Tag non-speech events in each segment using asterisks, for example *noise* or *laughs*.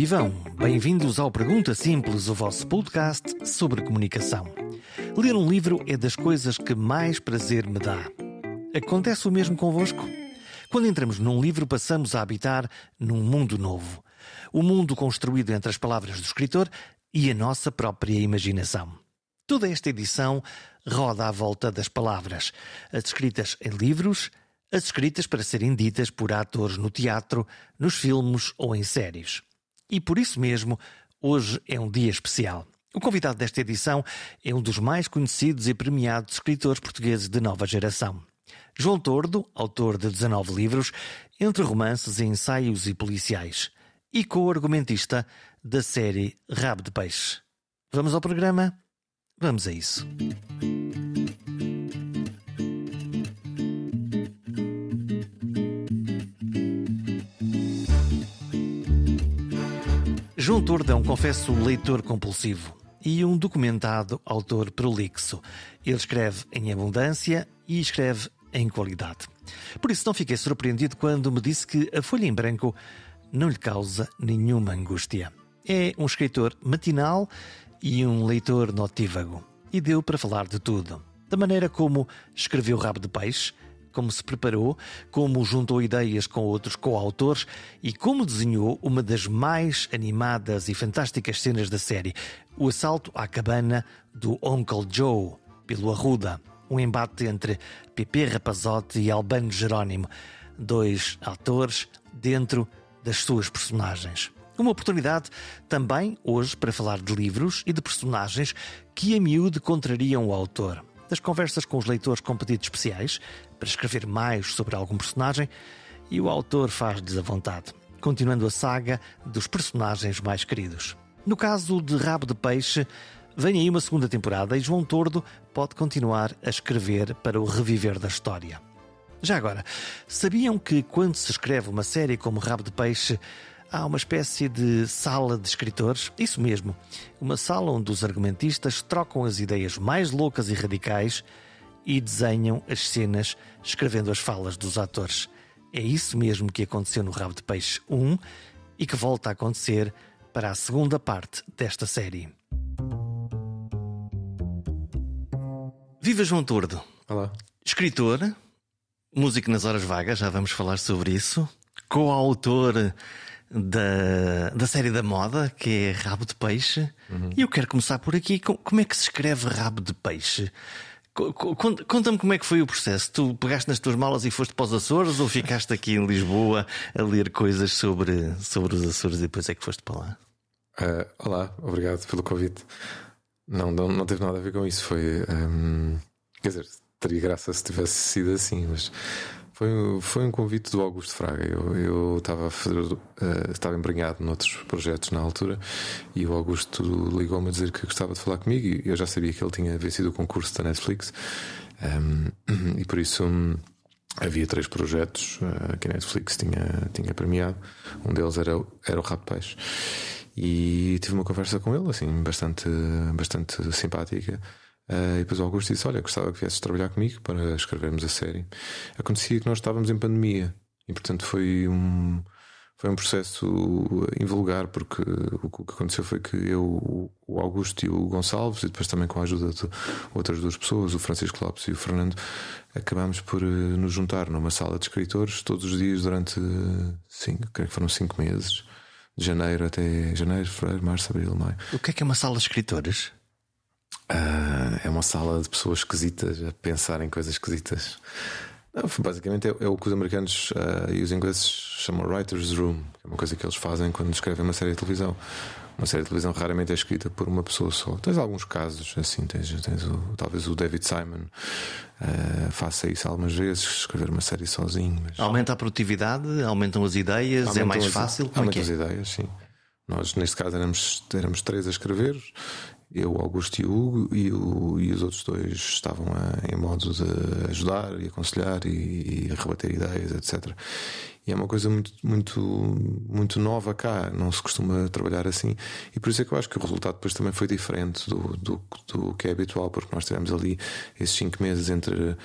Vivam! Bem-vindos ao Pergunta Simples, o vosso podcast sobre comunicação. Ler um livro é das coisas que mais prazer me dá. Acontece o mesmo convosco? Quando entramos num livro, passamos a habitar num mundo novo. O mundo construído entre as palavras do escritor e a nossa própria imaginação. Toda esta edição roda à volta das palavras, as escritas em livros, as escritas para serem ditas por atores no teatro, nos filmes ou em séries. E por isso mesmo, hoje é um dia especial. O convidado desta edição é um dos mais conhecidos e premiados escritores portugueses de nova geração. João Tordo, autor de 19 livros, entre romances, ensaios e policiais, e co-argumentista da série Rabo de Peixe. Vamos ao programa? Vamos a isso. João Tordo um confesso leitor compulsivo e um documentado autor prolixo. Ele escreve em abundância e escreve em qualidade. Por isso não fiquei surpreendido quando me disse que a folha em branco não lhe causa nenhuma angústia. É um escritor matinal e um leitor notívago. E deu para falar de tudo. Da maneira como escreveu Rabo de Peixe, como se preparou, como juntou ideias com outros coautores e como desenhou uma das mais animadas e fantásticas cenas da série, o assalto à cabana do Uncle Joe, pelo Arruda. Um embate entre Pepe Rapazote e Albano Jerónimo, dois atores dentro das suas personagens. Uma oportunidade também hoje para falar de livros e de personagens que a miúde contrariam o autor das conversas com os leitores com pedidos especiais para escrever mais sobre algum personagem e o autor faz-lhes a vontade, continuando a saga dos personagens mais queridos. No caso de Rabo de Peixe, vem aí uma segunda temporada e João Tordo pode continuar a escrever para o reviver da história. Já agora, sabiam que quando se escreve uma série como Rabo de Peixe, há uma espécie de sala de escritores, isso mesmo, uma sala onde os argumentistas trocam as ideias mais loucas e radicais e desenham as cenas escrevendo as falas dos atores. É isso mesmo que aconteceu no Rabo de Peixe 1 e que volta a acontecer para a segunda parte desta série. Viva João Tordo! Olá. Escritor, músico nas horas vagas, já vamos falar sobre isso. Co-autor da, da série da moda, que é Rabo de Peixe. Uhum. E eu quero começar por aqui. Como é que se escreve Rabo de Peixe? Conta-me como é que foi o processo. Tu pegaste nas tuas malas e foste para os Açores ou ficaste aqui em Lisboa a ler coisas sobre, sobre os Açores e depois é que foste para lá? Uh, olá, obrigado pelo convite. Não, não, não teve nada a ver com isso. Foi. Um, quer dizer, teria graça se tivesse sido assim, mas foi, foi um convite do Augusto Fraga. Eu, eu estava, fazer, uh, estava embrenhado noutros projetos na altura e o Augusto ligou-me a dizer que gostava de falar comigo e eu já sabia que ele tinha vencido o concurso da Netflix um, e por isso. Um, havia três projetos uh, que a Netflix tinha, tinha premiado. Um deles era, era o Rap Peixe. E tive uma conversa com ele, assim, bastante, bastante simpática. Uh, e depois o Augusto disse: Olha, gostava que viesses trabalhar comigo para escrevermos a série. Acontecia que nós estávamos em pandemia e, portanto, foi um, foi um processo invulgar, porque o que aconteceu foi que eu, o Augusto e o Gonçalves, e depois também com a ajuda de outras duas pessoas, o Francisco Lopes e o Fernando, acabámos por eh, nos juntar numa sala de escritores todos os dias durante cinco, creio que foram cinco meses. De janeiro até janeiro, fevereiro, março, abril, maio. O que é que é uma sala de escritores? Uh, é uma sala de pessoas esquisitas a pensar em coisas esquisitas. Não, basicamente é, é, o que os americanos uh, e os ingleses chamam Writer's Room, que é uma coisa que eles fazem quando escrevem uma série de televisão. Uma série de televisão raramente é escrita por uma pessoa só. Tens alguns casos assim, tens, tens o, talvez o David Simon uh, faça isso algumas vezes, escrever uma série sozinho. Mas... Aumenta a produtividade, aumentam as ideias, aumentam é mais as, fácil? Aumentam é? as ideias, sim. Nós, neste caso, éramos, éramos três a escrever eu, Augusto e Hugo, e, o, e os outros dois estavam a, em modo de ajudar e aconselhar e, e rebater ideias, etc. E é uma coisa muito, muito, muito nova cá, não se costuma trabalhar assim. E por isso é que eu acho que o resultado depois também foi diferente do, do, do que é habitual, porque nós tivemos ali esses cinco meses entre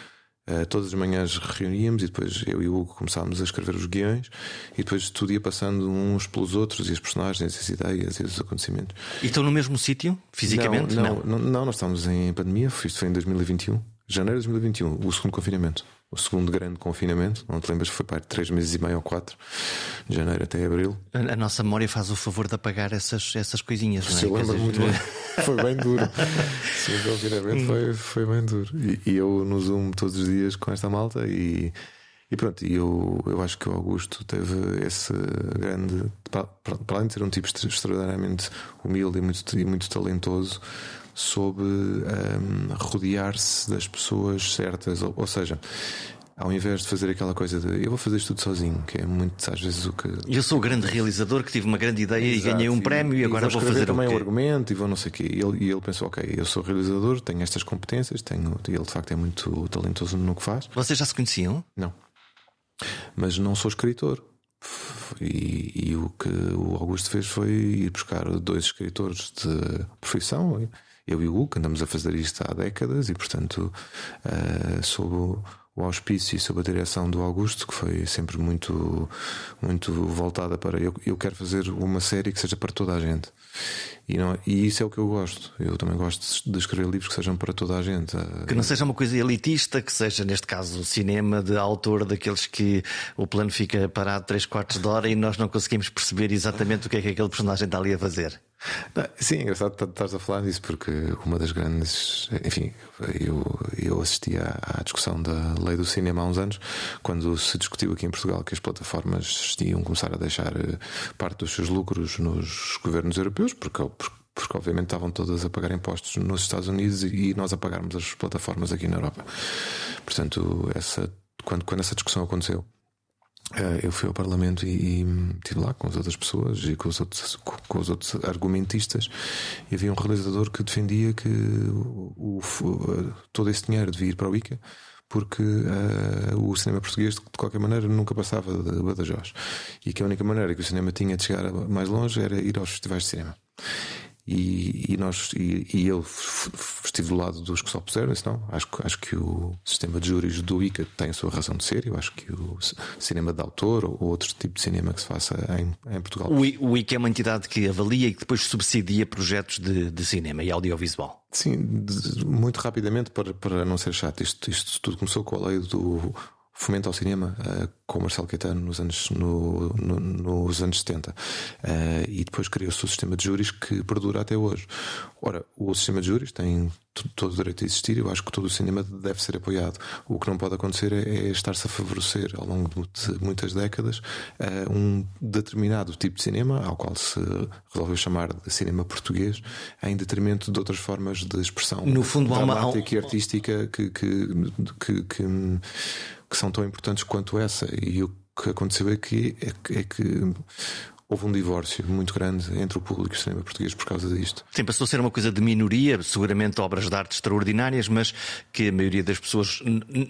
Uh, todas as manhãs reuníamos e depois eu e o Hugo começámos a escrever os guiões e depois tudo ia passando uns pelos outros e as personagens, as ideias e os acontecimentos. E estão no mesmo sítio, fisicamente? Não, não, não, não, nós estamos em pandemia, isto foi em 2021, janeiro de 2021, o segundo confinamento o segundo grande confinamento, não te lembras? Foi para três meses e meio ou quatro, de janeiro até abril. A, a nossa memória faz o favor de apagar essas, essas coisinhas, Se não é? lembro muito *laughs* bem. foi bem duro. Sim, o confinamento foi, foi bem duro. E, e, eu no Zoom todos os dias com esta malta e. E pronto, eu, eu acho que o Augusto teve esse grande. Para, para além de ser um tipo extraordinariamente humilde e muito, e muito talentoso, soube um, rodear-se das pessoas certas. Ou, ou, seja, ao invés de fazer aquela coisa de eu vou fazer isto tudo sozinho, que é muito às vezes o que. Eu sou o grande realizador que tive uma grande ideia Exato, e ganhei um prémio e, e agora vou, vou fazer também o um argumento e vou não sei o quê. E ele, e ele pensou, ok, eu sou realizador, tenho estas competências, tenho, e ele de facto é muito talentoso no que faz. Vocês já se conheciam? Não. Mas não sou escritor. E, e, o que o Augusto fez foi ir buscar dois escritores de profissão eu e o Hugo andamos a fazer isto há décadas e, portanto, uh, sob o auspício e sob a direção do Augusto, que foi sempre muito, muito voltada para eu, eu quero fazer uma série que seja para toda a gente. E, não, e isso é o que eu gosto. Eu também gosto de escrever livros que sejam para toda a gente. Que não seja uma coisa elitista, que seja, neste caso, o cinema de autor daqueles que o plano fica parado 3 quartos de hora e nós não conseguimos perceber exatamente o que é que aquele personagem está ali a fazer. Não, sim, é engraçado estás a falar disso porque uma das grandes. Enfim, eu, eu assisti à, à, discussão da lei do cinema há uns anos, quando se discutiu aqui em Portugal que as plataformas iam começar a deixar eh, parte dos seus lucros nos governos europeus, porque, porque, obviamente estavam todas a pagar impostos nos Estados Unidos e nós a pagarmos as plataformas aqui na Europa. Portanto, essa, quando, quando essa discussão aconteceu. Eh, eu fui ao Parlamento e, e estive lá com as outras pessoas e com os outros, com os outros argumentistas e havia um realizador que defendia que o, o, todo esse dinheiro devia ir para o ICA porque uh, o cinema português, de qualquer maneira, nunca passava de Badajoz. E que a única maneira que o cinema tinha de chegar mais longe era ir aos festivais de cinema. E, e, nós, e, e, eu estive do lado dos que se opuseram, disse não. Acho, acho que o sistema de júris do ICA tem a sua razão de ser. Eu acho que o cinema de autor ou outro tipo de cinema que se faça em, em Portugal. O, o ICA é uma entidade que avalia e que depois subsidia projetos de, de cinema e audiovisual. Sim, de, muito rapidamente, para, para não ser chato, isto, isto tudo começou com a lei do fomento ao cinema uh, com o Marcelo Caetano nos anos, no, no, nos anos 70. Uh, e depois criou-se o sistema de júris que perdura até hoje. Ora, o sistema de júris tem todo o direito a existir. Eu acho que todo o cinema deve ser apoiado. O que não pode acontecer é, é estar-se a favorecer ao longo de muitas décadas uh, um determinado tipo de cinema, ao qual se resolveu chamar de cinema português, em detrimento de outras formas de expressão no fundo, dramática uma... e artística que, que, que, que que são tão importantes quanto essa. E o que aconteceu é que, é é que houve um divórcio muito grande entre o público e o cinema português por causa disto. Sim, passou a ser uma coisa de minoria, seguramente obras de arte extraordinárias, mas que a maioria das pessoas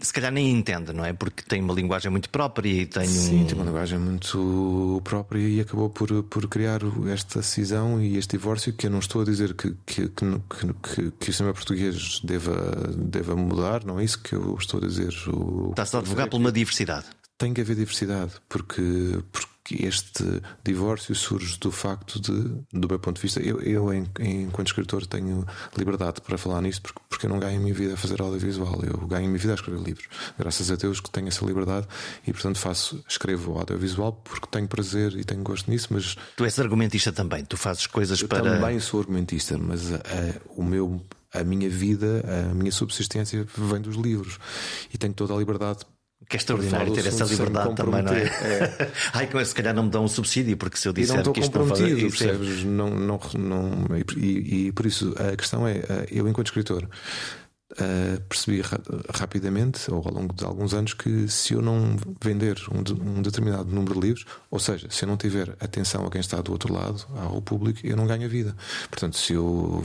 se calhar nem entende, não é? Porque tem uma linguagem muito própria e tem Sim, um... tem uma linguagem muito própria e acabou por, por criar esta cisão e este divórcio que eu não estou a dizer que, que, que, que, que o cinema português deva, deva mudar, não é isso que eu estou a dizer. O... Está-se a advogar por uma diversidade. Tem que haver diversidade, porque, porque que este divórcio surge do facto de, do meu ponto de vista, eu, eu enquanto escritor tenho liberdade para falar nisso porque, porque eu não ganho a minha vida a fazer audiovisual, eu ganho a minha vida a escrever livros. Graças a Deus que tenho essa liberdade e portanto faço, escrevo audiovisual porque tenho prazer e tenho gosto nisso, mas tu és argumentista também, tu fazes coisas eu para. Também sou argumentista, mas uh, o meu a minha vida, a minha subsistência vem dos livros e tenho toda a liberdade que é extraordinário ter essa liberdade também, não é? *laughs* é. Ai, se calhar não me dão um subsídio, porque se eu disser que isto não faz percebes? Não, não, não, e, e, por isso a questão é, eh, eu enquanto escritor uh, percebi ra rapidamente, ou ao longo de alguns anos, que se eu não vender um, um, determinado número de livros, ou seja, se eu não tiver atenção a quem está do outro lado, ao público, eu não ganho a vida. Portanto, se eu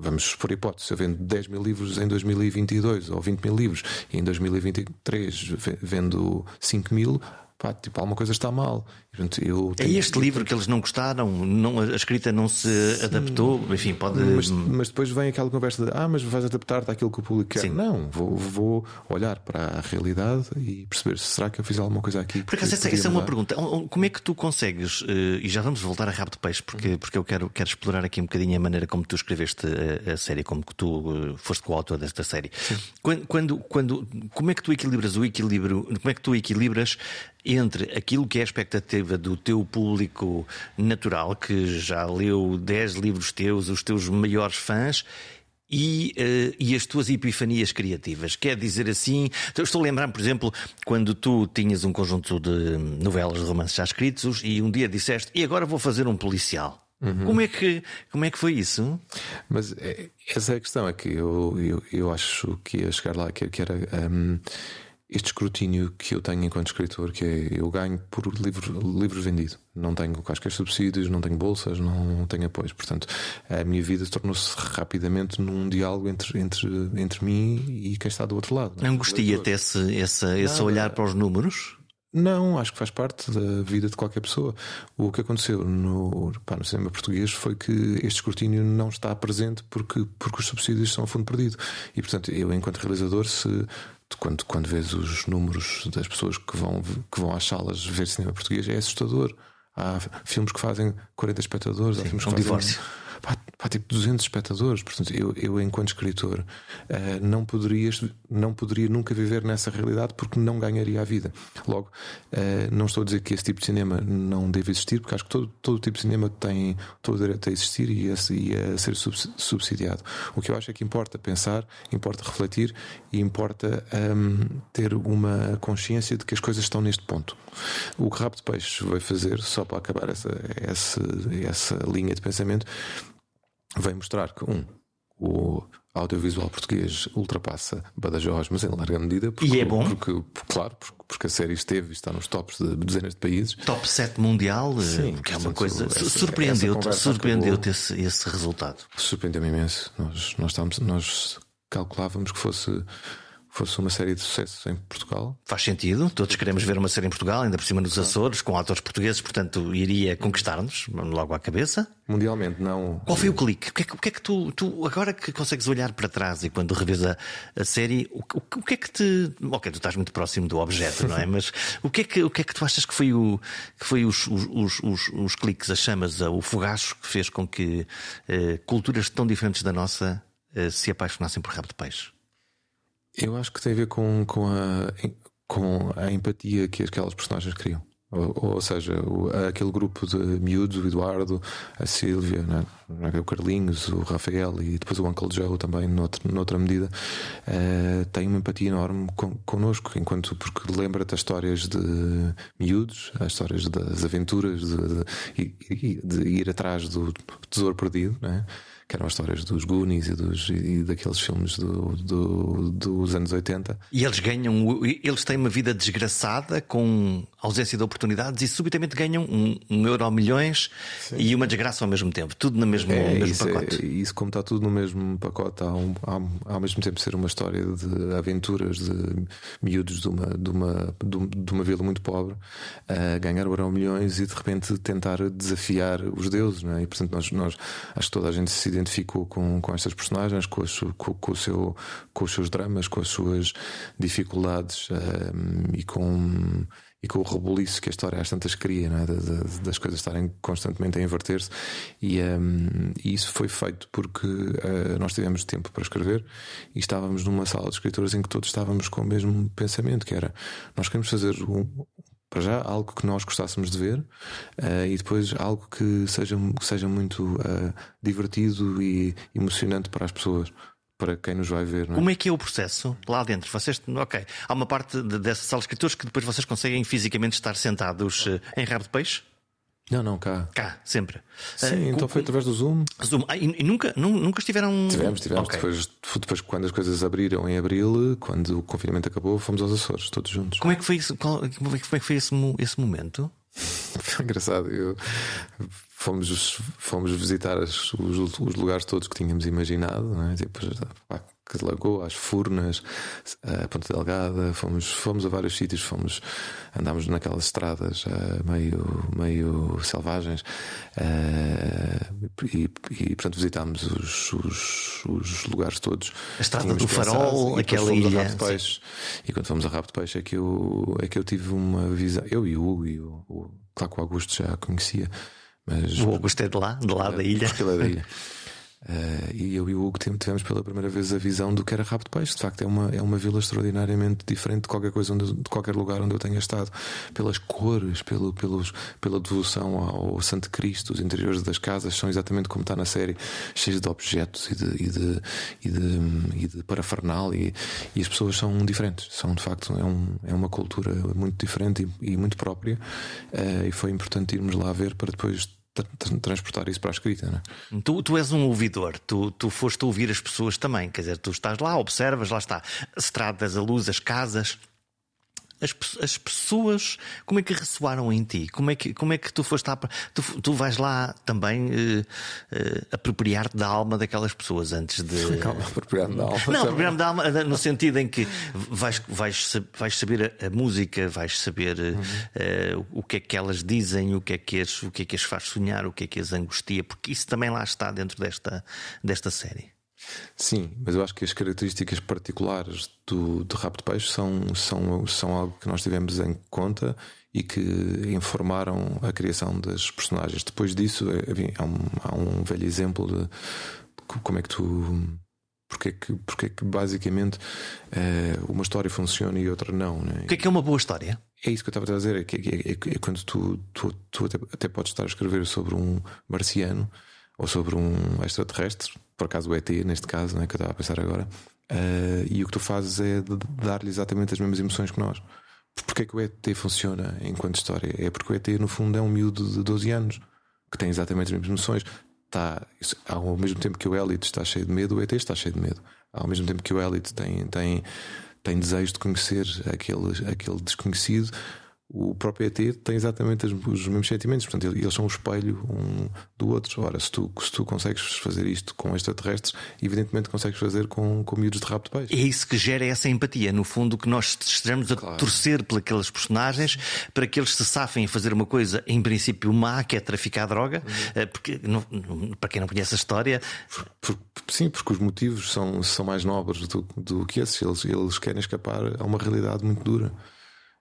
Vamos por hipótese, vendo 10 mil livros em 2022 ou 20 mil livros e em 2023 vendo 5 mil, pá, tipo, alguma coisa está mal. Portanto, eu é tenho... É este livro que eles não gostaram, não, a escrita não se Sim. adaptou, enfim, pode. Mas, mas, depois vem aquela conversa de ah, mas vais adaptar-te àquilo que o público quer. Sim. Não, vou, vou olhar para a realidade e perceber se será que eu fiz alguma coisa aqui. Por acaso, essa, essa é uma pergunta. Como é que tu consegues, eh, e já vamos voltar a rabo de peixe, porque, uhum. porque eu quero, quero explorar aqui um bocadinho a maneira como tu escreveste a, a série, como que tu eh, foste coautor desta série. Quando, quando, quando, como é que tu equilibras o equilíbrio, como é que tu equilibras entre aquilo que é a expectativa do teu público natural, que já leu 10 livros teus, os teus maiores fãs, e, uh, e, as tuas epifanias criativas. Quer dizer assim, estou a lembrar, por exemplo, quando tu tinhas um conjunto de novelas, de romances já escritos e um dia disseste, e agora vou fazer um policial. Uhum. Como, é que, como é que foi isso? Mas é, essa é a questão, é que eu, eu, eu acho que ia chegar lá, que, que era. Um, este escrutínio que eu tenho enquanto escritor, que é eu ganho por livro, livro vendido. Não tenho quaisquer subsídios, não tenho bolsas, não tenho apoios. Portanto, a minha vida tornou-se rapidamente num diálogo entre, entre, entre mim e quem está do outro lado. Não angustia-te esse, esse, esse olhar para os números? Não, acho que faz parte da vida de qualquer pessoa. O que aconteceu no, pá, no cinema português foi que este escrutínio não está presente porque, porque os subsídios são a fundo perdido. E, portanto, eu, enquanto realizador, se quando, quando vês os números das pessoas que vão, que vão às salas ver cinema português, é assustador. Há filmes que fazem 40 espectadores, Sim, há filmes que um fazem. Divórcio pá, pá, tipo 200 espectadores. Portanto, eu, eu enquanto escritor, uh, não, poderia, não poderia nunca viver nessa realidade porque não ganharia a vida. Logo, uh, não estou a dizer que esse tipo de cinema não deve existir, porque acho que todo, todo tipo de cinema tem todo o direito a existir e a, e a ser subsidiado. O que eu acho é que importa pensar, importa refletir e importa um, ter uma consciência de que as coisas estão neste ponto. O que Rabo de Peixe vai fazer, só para acabar essa, essa, essa linha de pensamento, vem mostrar que, um, o audiovisual português ultrapassa Badajoz, mas em larga medida. Porque, e é bom? Porque, claro, porque, porque a série esteve e está nos tops de dezenas de países. Top 7 mundial, eh, Sim, que é uma coisa. Surpreendeu-te surpreendeu esse, esse resultado? Surpreendeu-me imenso. Nós, nós, estávamos, nós calculávamos que fosse fosse uma série de sucesso em Portugal. Faz sentido, todos queremos ver uma série em Portugal, ainda por cima nos Açores, com atores portugueses, portanto iria conquistar-nos logo à cabeça. Mundialmente, não. Qual foi o clique? O que é que, que, é que tu, tu, agora que consegues olhar para trás e quando revês a, a série, o, o, o, que é que te. Ok, tu estás muito próximo do objeto, não é? *laughs* Mas o que é que, o que, é que tu achas que foi, o, que foi os, os, os, os cliques, as chamas, o fogacho que fez com que eh, culturas tão diferentes da nossa se apaixonassem por rabo de peixe? Eu acho que tem a ver com, com, a, com a empatia que aquelas personagens criam. Ou, ou, seja, o, aquele grupo de miúdos, o Eduardo, a Sílvia, né? o Carlinhos, o Rafael e depois o Uncle Joe também, noutra, noutra medida, uh, tem uma empatia enorme con, connosco, enquanto porque lembra-te as histórias de miúdos, as histórias das aventuras de, de, de, de ir atrás do tesouro perdido, né? Que eram as histórias dos Goonies e, dos, e daqueles filmes do, do, dos anos 80. E eles ganham, eles têm uma vida desgraçada com ausência de oportunidades e subitamente ganham um, um euro ao milhões Sim. e uma desgraça ao mesmo tempo, tudo no mesmo, é, mesmo isso é, pacote. É, isso, como está tudo no mesmo pacote, há, um, há, ao mesmo tempo ser uma história de aventuras de miúdos de uma, de uma, de uma vila muito pobre a ganhar o euro ao milhões e de repente tentar desafiar os deuses, não é? E portanto, nós, nós acho que toda a gente se identificou com, com estas personagens, com, com, com, o seu, com os seus dramas, com as suas dificuldades um, e com e com o rebuliço que a história às tantas cria, é? das, das, coisas estarem constantemente a inverter-se. E, um, e, isso foi feito porque uh, nós tivemos tempo para escrever e estávamos numa sala de escritores em que todos estávamos com o mesmo pensamento, que era nós queremos fazer um, para já algo que nós gostássemos de ver uh, e depois algo que seja, que seja muito uh, divertido e emocionante para as pessoas. Para quem nos vai ver, é? Como é que é o processo lá dentro? Vocês, ok, há uma parte de, dessa sala de escritores que depois vocês conseguem fisicamente estar sentados uh, em rabo de peixe? Não, não, cá. Cá, sempre. Sim, uh, então foi através do Zoom. Zoom. Ah, e, e, nunca, nunca estiveram. Tivemos, tivemos. Okay. Depois, depois, quando as coisas abriram em abril, quando o confinamento acabou, fomos aos Açores, todos juntos. Como é que foi, isso, qual, como é que foi esse, esse momento? *laughs* Foi engraçado. Eu, fomos, fomos visitar os, os, lugares todos que tínhamos imaginado, não é? Tipo, pá, Lagoa, às Furnas, a Ponta Delgada, fomos, fomos a vários sítios, fomos, andámos naquelas estradas uh, meio, meio selvagens uh, e, e, portanto, visitámos os, os, os lugares todos. A estrada do Farol, aquela ilha. Peixe, e quando fomos a Rabo de Peixe é que, eu, é que eu tive uma visão, eu e o Hugo, e o, o, claro que o Augusto já conhecia. Mas, o Augusto é de lá, de lá da ilha. Porque ele é da ilha. *laughs* Uh, e eu e o Hugo tivemos pela primeira vez a visão do que era Rabo de Peixe. De facto, é uma, é uma vila extraordinariamente diferente de qualquer coisa, onde, de qualquer lugar onde eu tenha estado. Pelas cores, pelo, pelos, pela devoção ao Santo Cristo, os interiores das casas são exatamente como está na série, cheios de objetos e de, e de, e de, e de parafernália. E, e, as pessoas são diferentes. São, de facto, é, um, é uma cultura muito diferente e, e muito própria. Uh, e foi importante irmos lá ver para depois transportar isso para a escrita. Não é? tu, tu és um ouvidor, tu, tu foste ouvir as pessoas também, quer dizer, tu estás lá, observas, lá está, estradas, a luz, as casas as, as pessoas, como é que ressoaram em ti? Como é que, como é que tu foste lá? Tu, tu vais lá também uh, uh, apropriar-te da alma daquelas pessoas antes de. *laughs* Calma, apropriar-me da alma. Não, apropriar-me da alma no sentido em que vais, vais, vais saber a, a música, vais saber uh, o que é que elas dizem, o que é que, as, o que é que as faz sonhar, o que é que as angustia, porque isso também lá está dentro desta, desta série. Sim, mas eu acho que as características particulares do, do rap de peixe são, são, são algo que nós tivemos em conta e que informaram a criação das personagens. Depois disso, enfim, há, um, há um velho exemplo de como é que tu. Porque é que, porque é que basicamente é, uma história funciona e outra não? Né? O que é que é uma boa história? É isso que eu estava a dizer. É, é, é, é quando tu, tu, tu até, até podes estar a escrever sobre um marciano ou sobre um extraterrestre por acaso o ET, neste caso, né, que eu estava a pensar agora, uh, e o que tu fazes é dar-lhe exatamente as mesmas emoções que nós. Porquê que o ET funciona enquanto história? É porque o ET, no fundo, é um miúdo de 12 anos que tem exatamente as mesmas emoções. Está, ao mesmo tempo que o Elliot está cheio de medo, o ET está cheio de medo. Ao mesmo tempo que o Elliot tem, tem, tem desejo de conhecer aquele, aquele desconhecido, o próprio ET tem exatamente os mesmos sentimentos, portanto, eles são o espelho um do outro. Ora, se tu, se tu consegues fazer isto com extraterrestres, evidentemente consegues fazer com, com miúdos de rabo de peixe. É isso que gera essa empatia, no fundo, que nós estejamos a claro. torcer aqueles personagens para que eles se safem a fazer uma coisa, em princípio, má, que é traficar droga, uhum. porque, não, para quem não conhece a história. Por, por, sim, porque os motivos são, são mais nobres do, do que esses. Eles, eles querem escapar a uma realidade muito dura.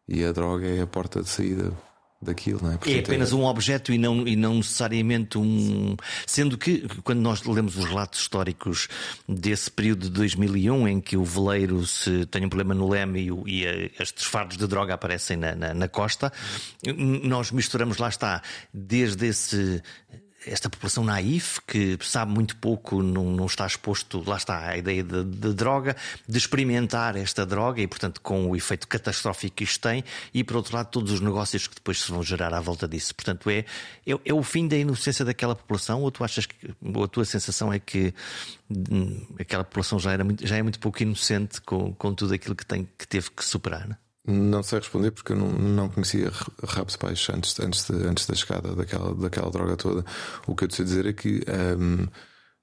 E a droga é a porta de saída daquilo, não é? É apenas um objeto e não, e não necessariamente um. Sendo que, quando nós lemos os relatos históricos desse período de 2001, em que o veleiro se tem um problema no leme e, e estes fardos de droga aparecem na, na, na costa, nós misturamos, lá está, desde esse esta população naif, que sabe muito pouco, não, não está exposto, lá está, à ideia de, de, droga, de experimentar esta droga e, portanto, com o efeito catastrófico que isto tem, e, por outro lado, todos os negócios que depois se vão gerar à volta disso. Portanto, é, é, é o fim da inocência daquela população, ou tu achas que, ou a tua sensação é que hum, aquela população já, era muito, já é muito pouco inocente com, com tudo aquilo que, tem, que teve que superar? Não? Não sei responder porque eu não, não conhecia Peixe antes, antes, de, antes da chegada daquela, daquela droga toda. O que eu te sei dizer é que um,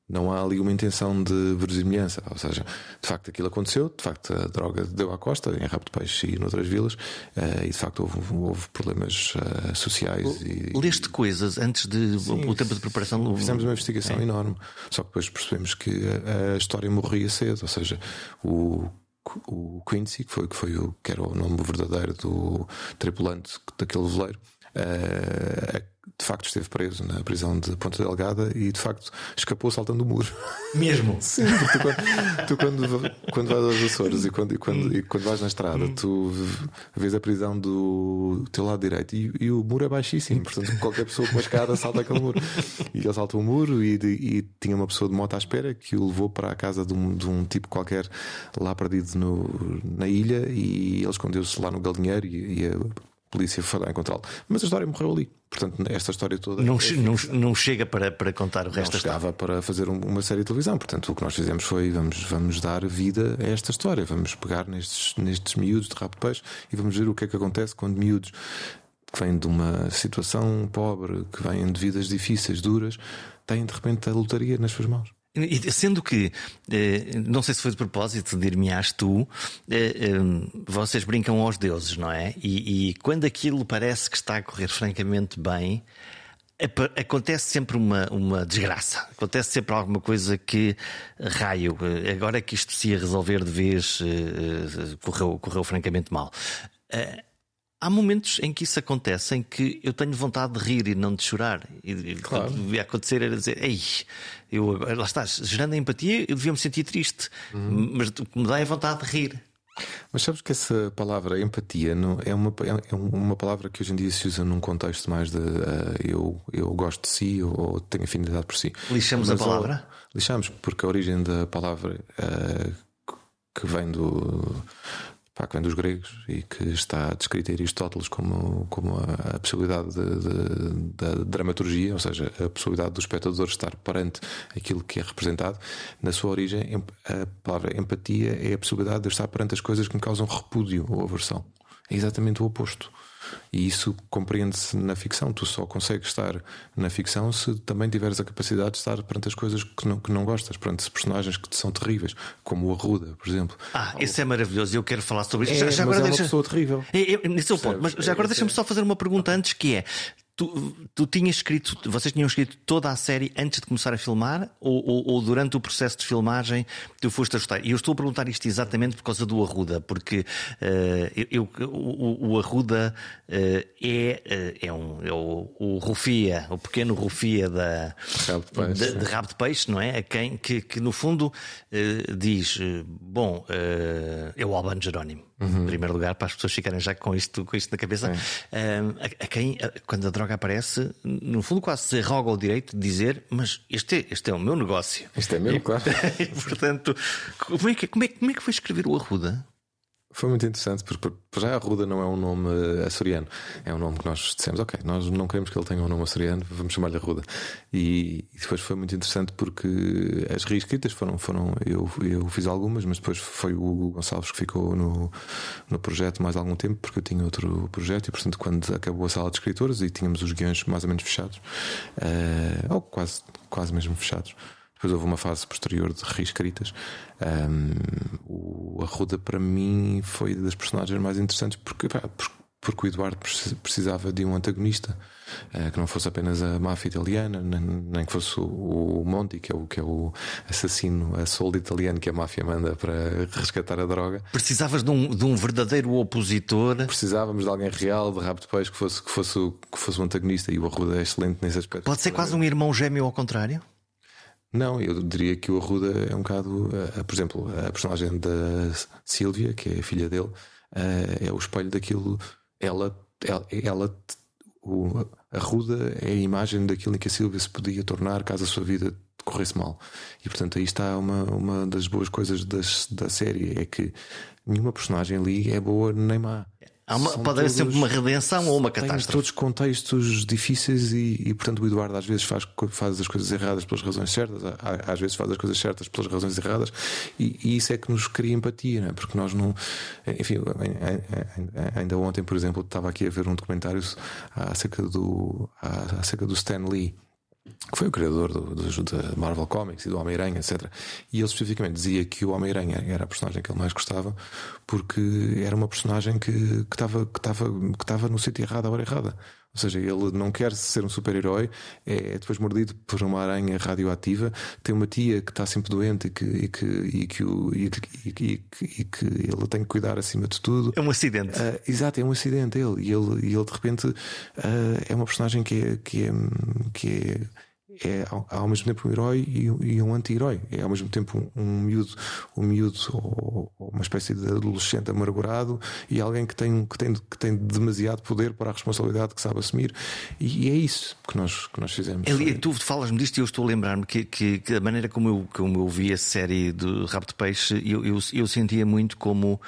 não há ali uma intenção de verosimilhança. Ou seja, de facto aquilo aconteceu, de facto a droga deu à costa, em Rabo de Peixe e noutras vilas, uh, e de facto houve, houve problemas uh, sociais. O, e, leste coisas antes de sim, o tempo de preparação? Fizemos uma investigação é. enorme, só que depois percebemos que a, a história morria cedo, ou seja, o o Quincy, que foi, que foi o que era o nome verdadeiro do tripulante daquele veleiro, uh, de facto esteve preso na prisão de Ponta Delgada e de facto escapou saltando o muro. Mesmo? *laughs* Sim, porque tu, quando, tu quando, quando vais aos Açores e quando, e quando, e quando vais na estrada, tu vês a prisão do teu lado direito e, e, o muro é baixíssimo, portanto qualquer pessoa com uma escada salta aquele muro. E ele salta o muro e, e, tinha uma pessoa de moto à espera que o levou para a casa de um, de um tipo qualquer lá perdido no, na ilha e ele escondeu-se lá no galinheiro e, e a polícia foi lá encontrá-lo. Mas a história morreu ali. Portanto, esta história toda. Não, é não, não, chega para, para contar o resto não chegava para fazer uma série de televisão. Portanto, o que nós fizemos foi vamos, vamos dar vida a esta história. Vamos pegar nestes, nestes miúdos de rabo de peixe e vamos ver o que é que acontece quando miúdos que vêm de uma situação pobre, que vêm de vidas difíceis, duras, têm de repente a lotaria nas suas mãos. Sendo que, eh, não sei se foi de propósito, dir-me-ás tu, eh, vocês brincam aos deuses, não é? E, e, quando aquilo parece que está a correr francamente bem, acontece sempre uma, uma desgraça. Acontece sempre alguma coisa que, raio, agora que isto se ia resolver de vez, correu, correu francamente mal. Há momentos em que isso acontece em que eu tenho vontade de rir e não de chorar. E claro. o que devia acontecer era dizer: Ei, eu, lá estás, gerando a empatia, eu devia me sentir triste, uhum. mas o que me dá é vontade de rir. Mas sabes que essa palavra empatia não, é, uma, é uma palavra que hoje em dia se usa num contexto mais de uh, eu, eu gosto de si ou, ou tenho afinidade por si. Lixamos Mas, a palavra? Lixamos, porque a origem da palavra uh, que vem do pá, que vem dos gregos e que está descrita em Aristóteles como, como a, a possibilidade da dramaturgia, ou seja, a possibilidade do espectador estar perante aquilo que é representado. Na sua origem, a palavra empatia é a possibilidade de estar perante as coisas que me causam repúdio ou aversão. É exatamente o oposto. E isso compreende-se na ficção. Tu só consegues estar na ficção se também tiveres a capacidade de estar perante as coisas que não, que não gostas, perante personagens que te são terríveis, como o Arruda, por exemplo. Ah, isso é maravilhoso. Eu quero falar sobre isso. É, já, já agora é uma deixa... pessoa terrível. É, é, nesse é o ponto. Mas já agora é, deixa-me é. só fazer uma pergunta antes que é: Tu, tu tinhas escrito, vocês tinham escrito toda a série antes de começar a filmar ou, ou, ou, durante o processo de filmagem tu foste ajustar? E eu estou a perguntar isto exatamente por causa do Arruda, porque uh, eu, o, o, Arruda uh, é, uh, é, um, é o, o, Rufia, o pequeno Rufia da, rabo de, peixe, de, de rabo de peixe, não é? A quem que, que no fundo diz: Bom, é o Albano Jerónimo. Uhum. Em primeiro lugar, para as pessoas ficarem já com isto, com isto na cabeça, a, a, quem, quando a droga aparece, no fundo quase se arroga o direito de dizer, mas este é, este é o meu negócio. Este é meu, e, claro. *laughs* E, portanto, como é, que, como, é, como é que foi escrever o Arruda? Foi muito interessante, porque já a Ruda não é um nome açoriano, é um nome que nós dissemos, ok, nós não queremos que ele tenha um nome açoriano, vamos chamar-lhe Ruda. E, e, depois foi muito interessante porque as reescritas foram, foram eu, eu fiz algumas, mas depois foi o Hugo Gonçalves que ficou no, no projeto mais algum tempo, porque eu tinha outro projeto, e portanto, quando acabou a sala de escritores e tínhamos os guiões mais ou menos fechados, uh, ou quase, quase mesmo fechados. Depois houve uma fase posterior de reescritas. Um, o Arruda, para mim, foi das personagens mais interessantes porque, pá, porque o Eduardo precisava de um antagonista uh, que não fosse apenas a máfia italiana, nem, nem que fosse o, o, Monti, que é o, que é o assassino a soldo italiano que a máfia manda para resgatar a droga. Precisavas de um, de um verdadeiro opositor. Precisávamos de alguém real, de rabo de peixe, que fosse, que fosse, que fosse um antagonista. E o Arruda é excelente nesse aspecto. Pode ser quase um irmão gêmeo ao contrário? Não, eu diria que o Arruda é um bocado, uh, por exemplo, a personagem da Sílvia, que é a filha dele, uh, é o espelho daquilo. Ela, ela, ela o, a Ruda é a imagem daquilo em que a Sílvia se podia tornar caso a sua vida corresse mal. E portanto aí está uma, uma das boas coisas das, da série: é que nenhuma personagem ali é boa nem má. Uma, pode haver sempre uma redenção ou uma catástrofe. todos contextos difíceis e, e, portanto, o Eduardo às vezes faz, faz as coisas erradas pelas razões certas, às vezes faz as coisas certas pelas razões erradas, e, e isso é que nos cria empatia, é? porque nós não. Enfim, ainda ontem, por exemplo, estava aqui a ver um documentário acerca do, acerca do Stan Lee que foi o criador do, do, da Marvel Comics e do Homem-Aranha, etc. E ele especificamente dizia que o Homem-Aranha era a personagem que ele mais gostava porque era uma personagem que estava que estava que no sítio errado à hora errada. Ou seja, ele não quer ser um super-herói, é, depois mordido por uma aranha radioativa, tem uma tia que está sempre doente e que, e que, e que, e que, e que, e que ele tem que cuidar acima de tudo. É um acidente. Uh, exato, é um acidente ele. E ele, e ele de repente uh, é uma personagem que é, que é, que é é ao, mesmo tempo um herói e, um anti-herói. É ao mesmo tempo um, um miúdo, um miúdo ou, ou, uma espécie de adolescente amargurado e alguém que tem, que, tem, que tem demasiado poder para a responsabilidade que sabe assumir. E, e é isso que nós, que nós fizemos. Eli, tu falas-me disto e eu estou a lembrar-me que, que, que, a maneira como eu, como eu vi a série do Rabo de Peixe, eu, eu, eu sentia muito como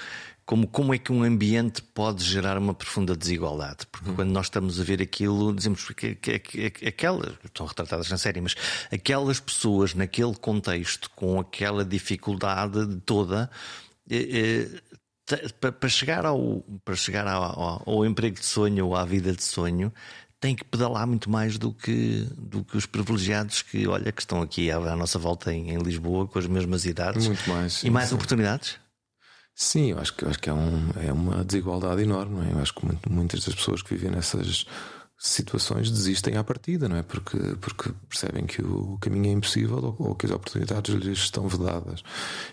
como, como é que um ambiente pode gerar uma profunda desigualdade. Porque uhum. quando nós estamos a ver aquilo, dizemos que, que, que, que aquelas, estão retratadas na série, mas aquelas pessoas naquele contexto, com aquela dificuldade toda, eh, eh, para chegar, ao, para chegar ao, ao, ao, emprego de sonho ou à vida de sonho, têm que pedalar muito mais do que, do que os privilegiados que, olha, que estão aqui à, à nossa volta em, em, Lisboa com as mesmas idades. Muito mais. Sim, e mais sim. oportunidades? Sim, eu acho que, eu acho que é, um, é uma desigualdade enorme. É? Eu acho que muitas das pessoas que vivem nessas situações desistem à partida, não é? Porque, porque percebem que o caminho é impossível ou, ou que as oportunidades lhes estão vedadas.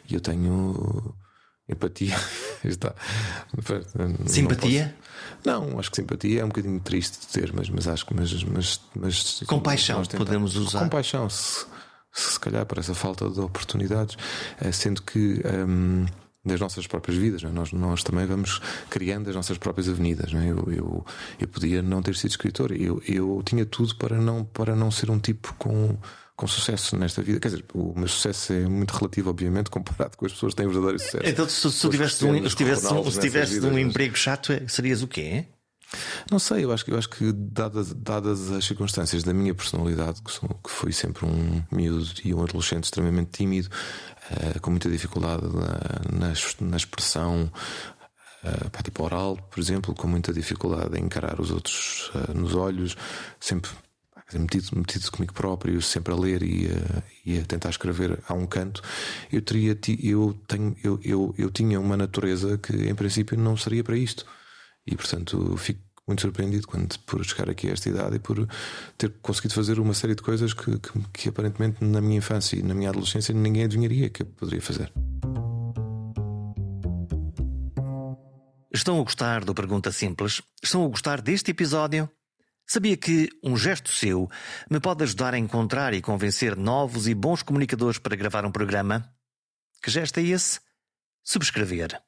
E eu tenho empatia. *laughs* Está. Simpatia? Não, não, acho que simpatia é um bocadinho triste de ter, mas, mas acho que. Mas, mas, mas, compaixão, podemos usar. Compaixão, se, se, calhar, para essa falta de oportunidades, eh, sendo que. Um, das nossas próprias vidas. É? Nós, nós também vamos criando as nossas próprias avenidas. É? Eu, eu, eu podia não ter sido escritor, eu, eu tinha tudo para não, para não ser um tipo com, com sucesso nesta vida. Quer dizer, o meu sucesso é muito relativo, obviamente, comparado com as pessoas que têm verdadeiro sucesso. Então, se, se, tivesse um, se tivesse um, se tivesse um emprego chato, é, serias o quê? Não sei, eu acho, eu acho que, dadas, dadas as circunstâncias da minha personalidade, que, sou, que fui sempre um miúdo e um adolescente extremamente tímido, uh, com muita dificuldade na, na, na expressão uh, tipo oral, por exemplo, com muita dificuldade em encarar os outros uh, nos olhos, sempre metido, metido comigo próprio, sempre a ler e a, e a tentar escrever a um canto, eu teria eu tenho eu, eu, eu tinha uma natureza que em princípio não seria para isto. E portanto fico muito surpreendido quando por chegar aqui a esta idade e por ter conseguido fazer uma série de coisas que, que, que aparentemente na minha infância e na minha adolescência ninguém adivinharia que eu poderia fazer. Estão a gostar do Pergunta Simples? Estão a gostar deste episódio? Sabia que um gesto seu me pode ajudar a encontrar e convencer novos e bons comunicadores para gravar um programa? Que gesto é esse? Subscrever.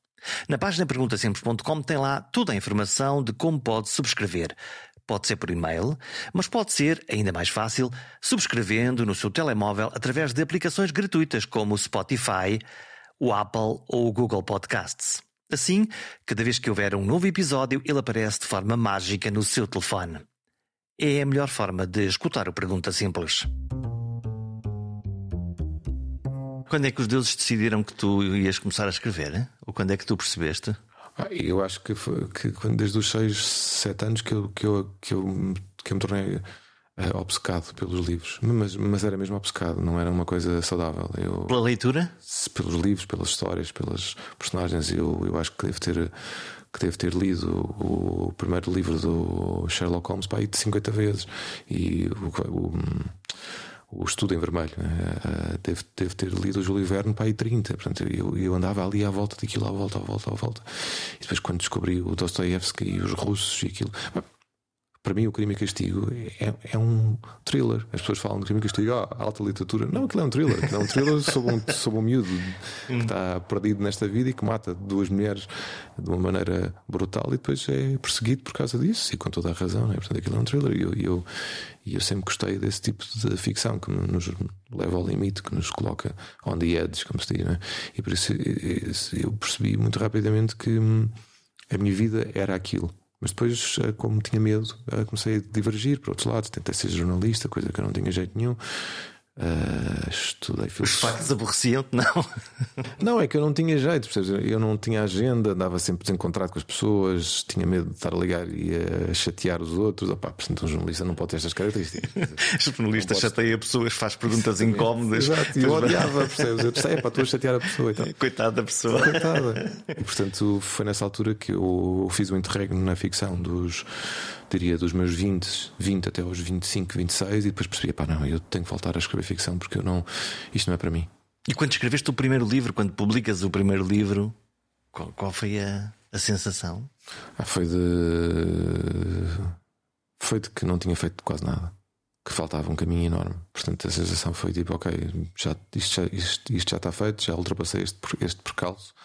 Na página perguntasimples.com tem lá toda a informação de como pode subscrever. Pode ser por e-mail, mas pode ser, ainda mais fácil, subscrevendo no seu telemóvel através de aplicações gratuitas como o Spotify, o Apple ou o Google Podcasts. Assim, cada vez que houver um novo episódio, ele aparece de forma mágica no seu telefone. É a melhor forma de escutar o Pergunta Simples. Quando é que os deuses decidiram que tu ias começar a escrever? Ou quando é que tu percebeste? Ah, eu acho que foi que desde os 6, 7 anos que eu, que eu, que eu, que eu me tornei uh, obcecado pelos livros. Mas, mas era mesmo obcecado, não era uma coisa saudável. Eu, Pela leitura? Pelos livros, pelas histórias, pelas personagens. Eu, eu acho que devo ter que devo ter lido o, o primeiro livro do Sherlock Holmes para aí de 50 vezes e o, o o Estudo em Vermelho. Uh, devo, devo ter lido o Júlio Verne para aí 30. Portanto, eu, eu andava ali à volta daquilo, à volta, à volta, à volta. E depois, quando descobri o Dostoiévski e os russos e aquilo para mim o crime e castigo é, é, um thriller. As pessoas falam de crime e castigo, ah, alta literatura. Não, aquilo é um thriller. Aquilo é um thriller sobre um, *laughs* sobre um miúdo que está perdido nesta vida e que mata duas mulheres de uma maneira brutal e depois é perseguido por causa disso e com toda a razão. Né? Portanto, aquilo é um thriller. E eu, eu, eu, sempre gostei desse tipo de ficção que nos leva ao limite, que nos coloca on the edge, como se diz. Né? E por isso eu percebi muito rapidamente que hum, a minha vida era aquilo. Mas depois, eh, como tinha medo, eh, comecei a divergir para outros lados. Tentei ser jornalista, coisa que eu não tinha jeito nenhum. Uh, estudei filosofia. Os factos aborreciam-te, não? *laughs* não, é que eu não tinha jeito, percebes? eu não tinha agenda, andava sempre desencontrado com as pessoas, tinha medo de estar a ligar e a chatear os outros. Opa, portanto, um jornalista não pode ter estas características. *laughs* o jornalista posso... chateia pessoas, faz perguntas incómodas. Exato, eu odiava, percebes? Eu disse, é pá, estou a chatear a pessoa. Então. *laughs* Coitada da pessoa. Coitada. E portanto, foi nessa altura que eu fiz o interregno na ficção dos diria dos meus 20, 20 até aos 25, 26, e depois percebi, pá, não, eu tenho que voltar a escrever ficção porque eu não, isto não é para mim. E quando escreveste o primeiro livro, quando publicas o primeiro livro, qual, qual foi a, a sensação? Ah, foi de. Foi de que não tinha feito quase nada que faltava um caminho enorme. Portanto, a sensação foi tipo, ok, já, isto, já, isto, isto já está feito, já ultrapassei este, este percalço.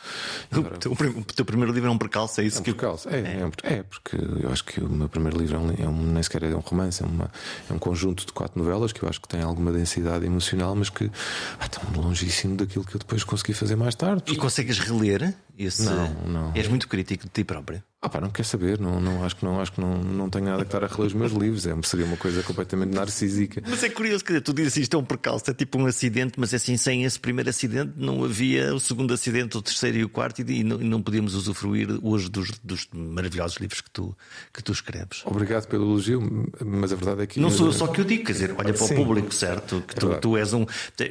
Agora... O, teu, o, teu, primeiro livro é um percalço, é isso é um que percalço. É, é. É, um, é, porque eu acho que o meu primeiro livro é um, é um, nem sequer é um romance, é, uma, é um conjunto de quatro novelas que eu acho que tem alguma densidade emocional, mas que ah, estão longíssimo daquilo que eu depois consegui fazer mais tarde. Porque... E consegues reler esse? Não, não. És muito crítico de ti próprio. Ah, pá, não quer saber, não, não, acho que não, acho que não, não tenho nada que estar a reler os meus livros. É, seria uma coisa completamente narcísica. Mas é curioso, quer dizer, tu dizes isto é um percalço, é tipo um acidente, mas é assim, sem esse primeiro acidente não havia o segundo acidente, o terceiro e o quarto, e não, e não podíamos usufruir hoje dos, dos, maravilhosos livros que tu, que tu escreves. Obrigado pelo elogio, mas a verdade é que. Não sou eu só que eu digo, quer dizer, olha para Sim. o público, certo? Que tu, é tu, és um,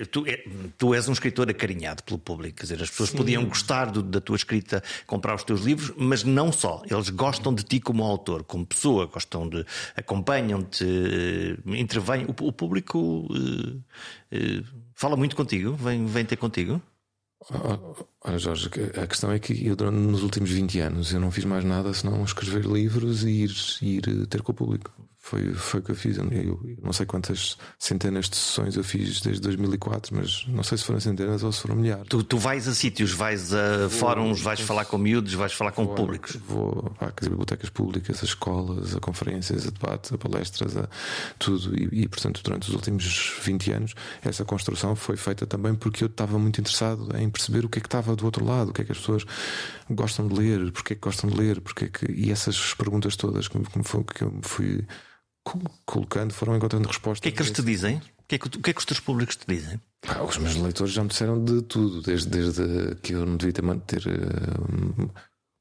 tu, é, tu és um escritor acarinhado pelo público, quer dizer, as pessoas Sim. podiam gostar do, da tua escrita, comprar os teus livros, mas não só, eles gostam de ti como autor, como pessoa, gostam de. acompanham-te, intervêm. O, o público uh, uh, fala muito contigo, vem, vem ter contigo? Olha, Jorge, a questão é que eu, nos últimos 20 anos, eu não fiz mais nada senão escrever livros e ir, ir ter com o público. Foi, foi o que eu fiz. Eu, eu, não sei quantas centenas de sessões eu fiz desde 2004, mas não sei se foram centenas ou se foram milhares. Tu, tu vais a sítios, vais a vou, fóruns, vais falar com miúdos, vais falar com vou, públicos? Vou às bibliotecas públicas, a escolas, a conferências, a debates, a palestras, a tudo. E, e, portanto, durante os últimos 20 anos, essa construção foi feita também porque eu estava muito interessado em perceber o que é que estava do outro lado, o que é que as pessoas gostam de ler, porque é que gostam de ler, porque é que. E essas perguntas todas que, que eu fui colocando, foram encontrando respostas. O que é que eles te dizem? O que é que, o que, é que os teus públicos te dizem? Ah, os meus leitores já me disseram de tudo, desde, desde que eu não devia ter, ter uh,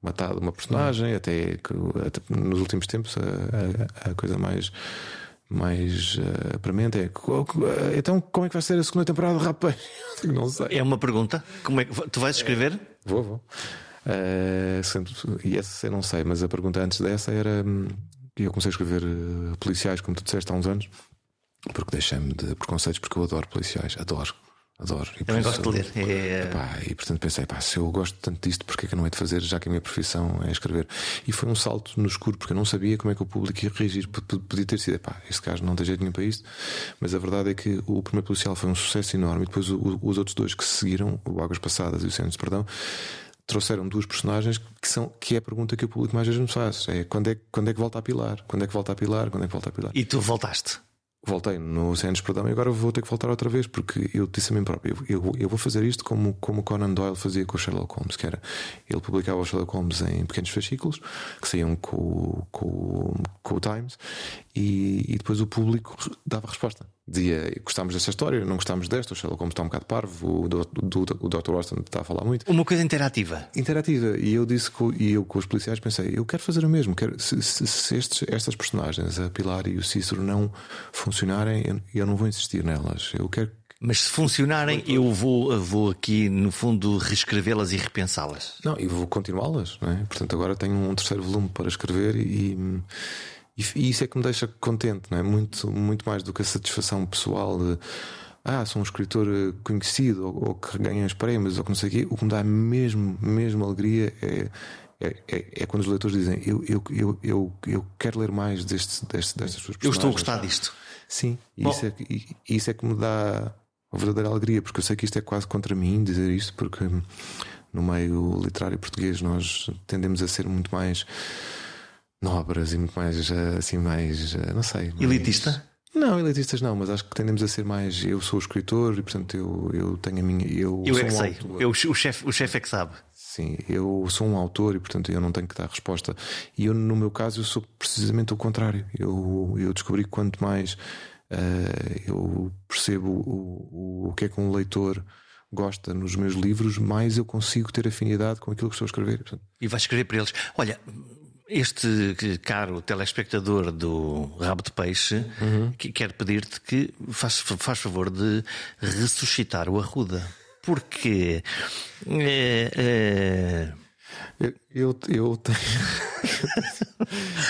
matado uma personagem, até que até nos últimos tempos a, a, a coisa mais mais uh, premente é então como é que vai ser a segunda temporada de Rapaz? *laughs* Não sei. É uma pergunta. Como é que tu vais escrever? É, vou, vou. Uh, e essa eu não sei, mas a pergunta antes dessa era hum, e eu comecei a escrever uh, policiais, como tu disseste há uns anos, porque deixei-me de preconceitos, porque eu adoro policiais, adoro. Adoro. E Também gosto de ler. É... Epá, e portanto pensei, pá, se eu gosto tanto disto, porque é que eu não hei de fazer, já que a minha profissão é escrever? E foi um salto no escuro, porque eu não sabia como é que o público ia reagir. Podia ter sido, pá, este gajo não tem jeito nenhum para isto. Mas a verdade é que o primeiro policial foi um sucesso enorme. E depois os outros dois que se seguiram, o Águas Passadas e o Centro de Perdão, trouxeram duas personagens que são que é a pergunta que o público mais vezes me faz. É quando é, quando é que volta a pilar? Quando é que volta a pilar? Quando é que volta a pilar? E tu voltaste? Voltei no Oceanos Perdão e agora vou ter que voltar outra vez porque eu disse a mim próprio: eu, eu, eu, vou fazer isto como, como Conan Doyle fazia com o Sherlock Holmes, que era ele publicava o Sherlock Holmes em pequenos fascículos que saíam com, com, com o Times e, e depois o público dava resposta dizia gostámos desta história, não gostámos desta, o Sherlock Holmes está um bocado parvo, o, do, do, o Dr. Watson está a falar muito. Uma coisa interativa. Interativa. E eu disse e eu com os policiais pensei, eu quero fazer o mesmo. Quero, se, se, se estes, estas personagens, a Pilar e o Cícero, não funcionarem, eu, eu não vou insistir nelas. Eu quero mas se funcionarem, eu vou, vou aqui, no fundo, reescrevê-las e repensá-las. Não, e vou continuá-las. É? Portanto, agora tenho um terceiro volume para escrever e, e, isso é que me deixa contente, não é? Muito, muito mais do que a satisfação pessoal de ah, sou um escritor eh, conhecido ou, ou que ganha os prémios ou que não sei o quê. O que me dá mesmo, mesmo alegria é, é, é, é, quando os leitores dizem eu, eu, eu, eu, eu quero ler mais deste, deste, destas suas personagens. Eu estou a gostar disto. Sim, isso, é, e, isso é que me dá a verdadeira alegria, porque eu sei que isto é quase contra mim dizer isto, porque no meio literário português nós tendemos a ser muito mais nobres e muito mais eh, assim, mais eh, não sei. Mais... Elitista? Não, elitistas não, mas acho que tendemos a ser mais. Eu sou escritor e portanto eu, eu tenho a minha. Eu, eu é que um sei, eu, o chefe o chef é que sabe. Sim, eu sou um autor e portanto eu não tenho que dar resposta. E eu, no meu caso, eu sou precisamente o contrário. Eu, eu descobri que quanto mais uh, eu percebo o, o, o que é que um leitor gosta nos meus livros, mais eu consigo ter afinidade com aquilo que estou a escrever. E vais escrever para eles: Olha, este caro telespectador do Rabo de Peixe uhum. que quer pedir-te que faz, faz favor de ressuscitar o Arruda. Porque é, é, eu, eu, eu tenho.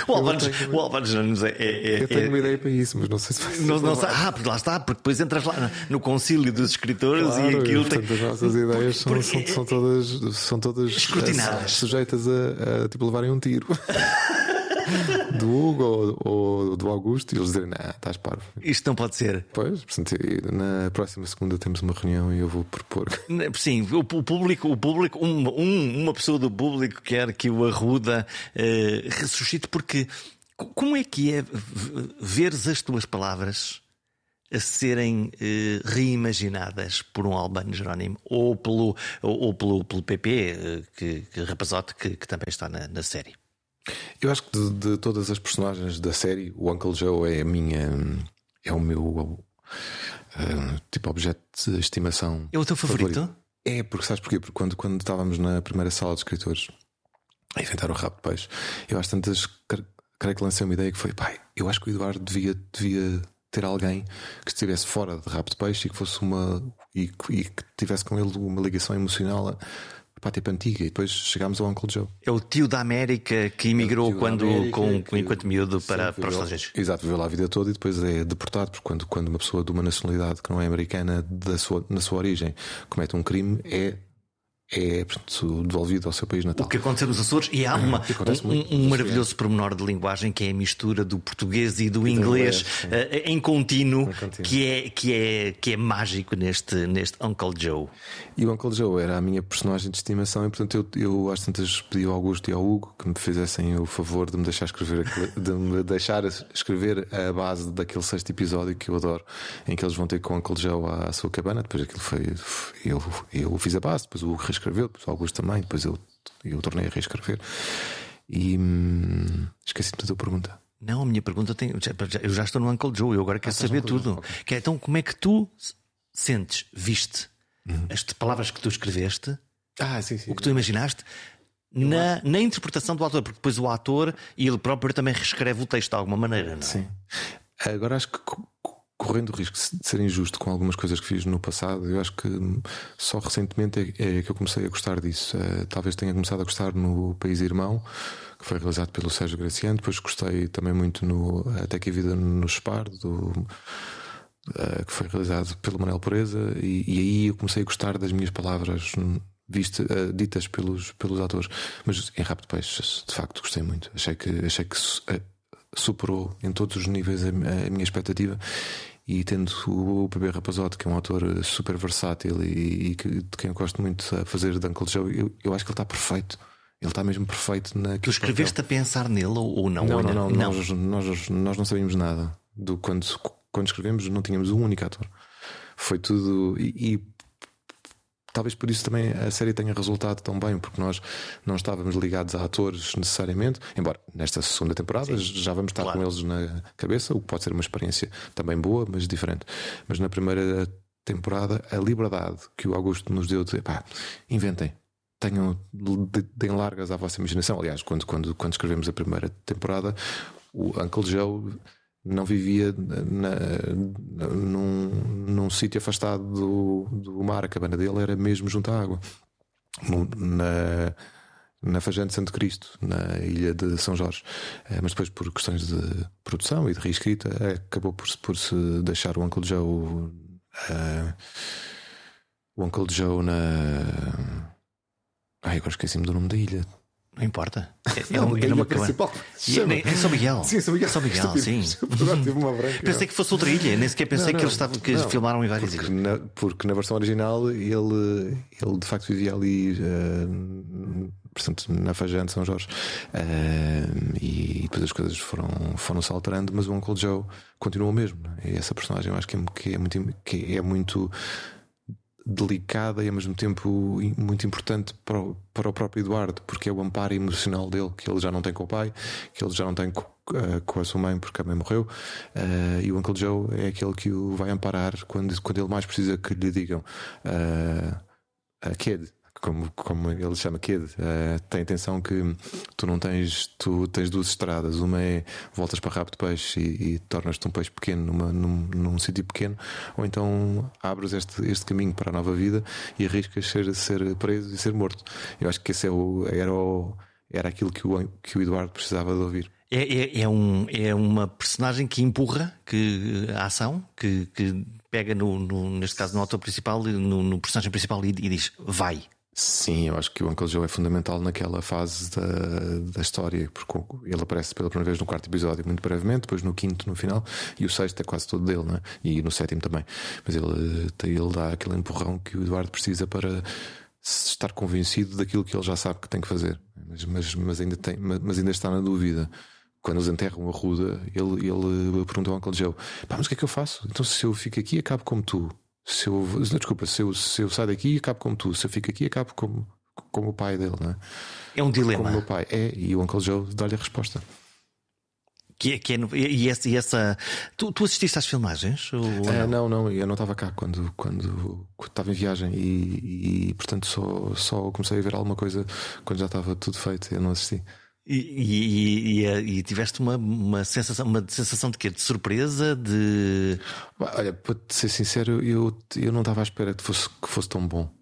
o Álvaro, tenho... o Jones é, é, Eu tenho é, uma ideia para isso, mas não sei se vai não, não sei, Ah, porque lá está, porque depois entras lá no concílio dos escritores claro, e aquilo. Portanto, tem... as nossas ideias são, porque... são, são, todas, são todas escrutinadas, sujeitas a, a tipo levarem um tiro. *laughs* *laughs* do Hugo ou, ou, do Augusto e eles dizerem: Não, estás parvo. Isto não pode ser. Pois, portanto, na próxima segunda temos uma reunião e eu vou propor. Sim, o, público, o público um, um, uma pessoa do público quer que o Arruda uh, ressuscite, porque como é que é veres as tuas palavras? a serem eh, reimaginadas por um Albano Jerónimo ou pelo, ou, ou pelo, pelo PP, eh, que, que rapazote que, que também está na, na série. Eu acho que de, de, todas as personagens da série, o Uncle Joe é a minha. É o meu. Uh, tipo, objeto de estimação. É o teu favorito? favorito? É, porque sabes porquê? Porque quando, quando estávamos na primeira sala de escritores a inventar o rabo de peixe, eu às tantas creio que lancei uma ideia que foi: pai, eu acho que o Eduardo devia, devia ter alguém que estivesse fora de rabo de peixe e que fosse uma. e, e que tivesse com ele uma ligação emocional pá, tipo antiga, e depois chegámos ao Uncle Joe. É o tio da América que emigrou é quando, América, com, que, enquanto miúdo para, para os Estados Unidos. Exato, viveu lá a vida toda e depois é deportado, porque quando, quando uma pessoa de uma nacionalidade que não é americana da sua, na sua origem comete um crime, é é portanto, devolvido ao seu país natal. O que aconteceu nos Açores, e há uma, um, um maravilhoso pormenor de linguagem que é a mistura do português e do e inglês, inglês uh, em contínuo, contínuo, Que, é, que, é, que é mágico neste, neste Uncle Joe. E o Uncle Joe era a minha personagem de estimação, e portanto eu, eu às tantas pedi ao Augusto e ao Hugo que me fizessem o favor de me deixar escrever, de me deixar escrever a base daquele sexto episódio que eu adoro, em que eles vão ter com o Uncle Joe à, à sua cabana. Depois aquilo foi. Eu, eu fiz a base, depois o Hugo reescreveu, depois o Augusto também, depois eu, eu tornei a reescrever. E hum, esqueci-me da tua pergunta. Não, a minha pergunta tem. Eu já estou no Uncle Joe, eu agora quero ah, saber tudo. Okay. Que é, então, como é que tu sentes, viste uhum. as palavras que tu escreveste, ah, sim, sim, o que tu imaginaste, na, na interpretação do autor? Porque depois o ator e ele próprio também reescreve o texto de alguma maneira, não é? Sim. Agora acho que correndo o risco de ser injusto com algumas coisas que fiz no passado, eu acho que só recentemente é, é que eu comecei a gostar disso. Uh, talvez tenha começado a gostar no País Irmão, que foi realizado pelo Sérgio Graciano. Depois gostei também muito no Até que a Vida nos Spar, do, uh, que foi realizado pelo Manuel Pureza. E, e, aí eu comecei a gostar das minhas palavras. Uh, ditas pelos, pelos atores, mas em Rápido Peixe, de facto, gostei muito. Achei que, achei que superou em todos os níveis a, a minha expectativa e tendo o Bebê Rapazote, que é um autor super versátil e, e que, de quem eu gosto muito a fazer de Uncle Joe, eu, eu acho que ele está perfeito. Ele está mesmo perfeito na. Tu escreveste a pensar nele ou não? Não, não, não, não. Nós, nós, nós não sabíamos nada. Do, quando, quando escrevemos, não tínhamos um único ator. Foi tudo. E, e talvez por isso também a série tenha resultado tão bem, porque nós não estávamos ligados a atores necessariamente, embora nesta segunda temporada Sim, já vamos estar claro. com eles na cabeça, o que pode ser uma experiência também boa, mas diferente. Mas na primeira temporada, a liberdade que o Augusto nos deu de pá, inventem. Tenham, deem largas à vossa imaginação. Aliás, quando, quando, quando escrevemos a primeira temporada, o Uncle Joe não vivia na, num, num sítio afastado do, do mar. A cabana dele era mesmo junto à água, na, na Fajante Santo Cristo, na ilha de São Jorge. Eh, mas depois, por questões de produção e de reescrita, acabou por, por se deixar o Uncle Joe. Uh, o Uncle Joe na. Ai, agora esqueci-me do nome da ilha. Não importa. É, é, um, é numa cabana. É, é São Miguel. Sim, São Miguel. São Miguel, sim. *laughs* uma branca. Pensei que fosse outra ilha, nem sequer pensei não, não, que eles estavam, que não, filmaram em várias porque ilhas. Na, porque na versão original ele, ele de facto vivia ali. Uh, portanto, na Fajã de São Jorge. Uh, e depois as coisas foram, foram se alterando, mas o Uncle Joe continua o mesmo. É? E essa personagem eu acho que é, que é muito. Que é muito delicada e ao mesmo tempo muito importante para o, para o próprio Eduardo, porque é o amparo emocional dele, que ele já não tem com o pai, que ele já não tem com, uh, com a sua mãe, porque a mãe morreu, uh, e o Uncle Joe é aquele que o vai amparar quando, quando ele mais precisa que lhe digam uh, a kid, como, como ele chama Kid, uh, tem a intenção que tu não tens, tu tens duas estradas. Uma é voltas para rápido peixe e, e tornas-te um peixe pequeno numa, num, num sítio pequeno, ou então abres este, este caminho para a nova vida e arriscas ser, ser preso e ser morto. Eu acho que esse é o, era, o, era aquilo que o, que o Eduardo precisava de ouvir. É, é, é, um, é uma personagem que empurra que, a ação, que, que pega no, no, neste caso no autor principal, no, no personagem principal e, e diz vai, Sim, eu acho que o Uncle Joe é fundamental naquela fase da, da história, porque ele aparece pela primeira vez no quarto episódio, muito brevemente, depois no quinto, no final, e o sexto é quase todo dele, né? e no sétimo também. Mas ele, ele dá aquele empurrão que o Eduardo precisa para estar convencido daquilo que ele já sabe que tem que fazer, mas, mas, mas ainda, tem, mas ainda está na dúvida quando eles enterram a ruda, ele, ele perguntou ao Uncle Joe: Pá, mas o que é que eu faço? Então, se eu fico aqui, acabo como tu. Se eu, desculpa, se eu, se eu saio daqui, acabo como tu. Se eu fico aqui, acabo como, como o pai dele, não é? É um dilema. Como o meu pai é, e o Uncle Joe dá-lhe a resposta. Que é, que é, e, essa, e essa tu, tu, assististe às filmagens? Ou é, não? não, eu não estava cá quando, quando, quando estava em viagem e, e, portanto só, só comecei a ver alguma coisa quando já estava tudo feito. Eu não assisti. E, e, e, e, tiveste uma, uma, sensação, uma sensação de quê? De surpresa? De. Olha, para ser sincero, eu, eu não estava à espera que fosse, que fosse tão bom.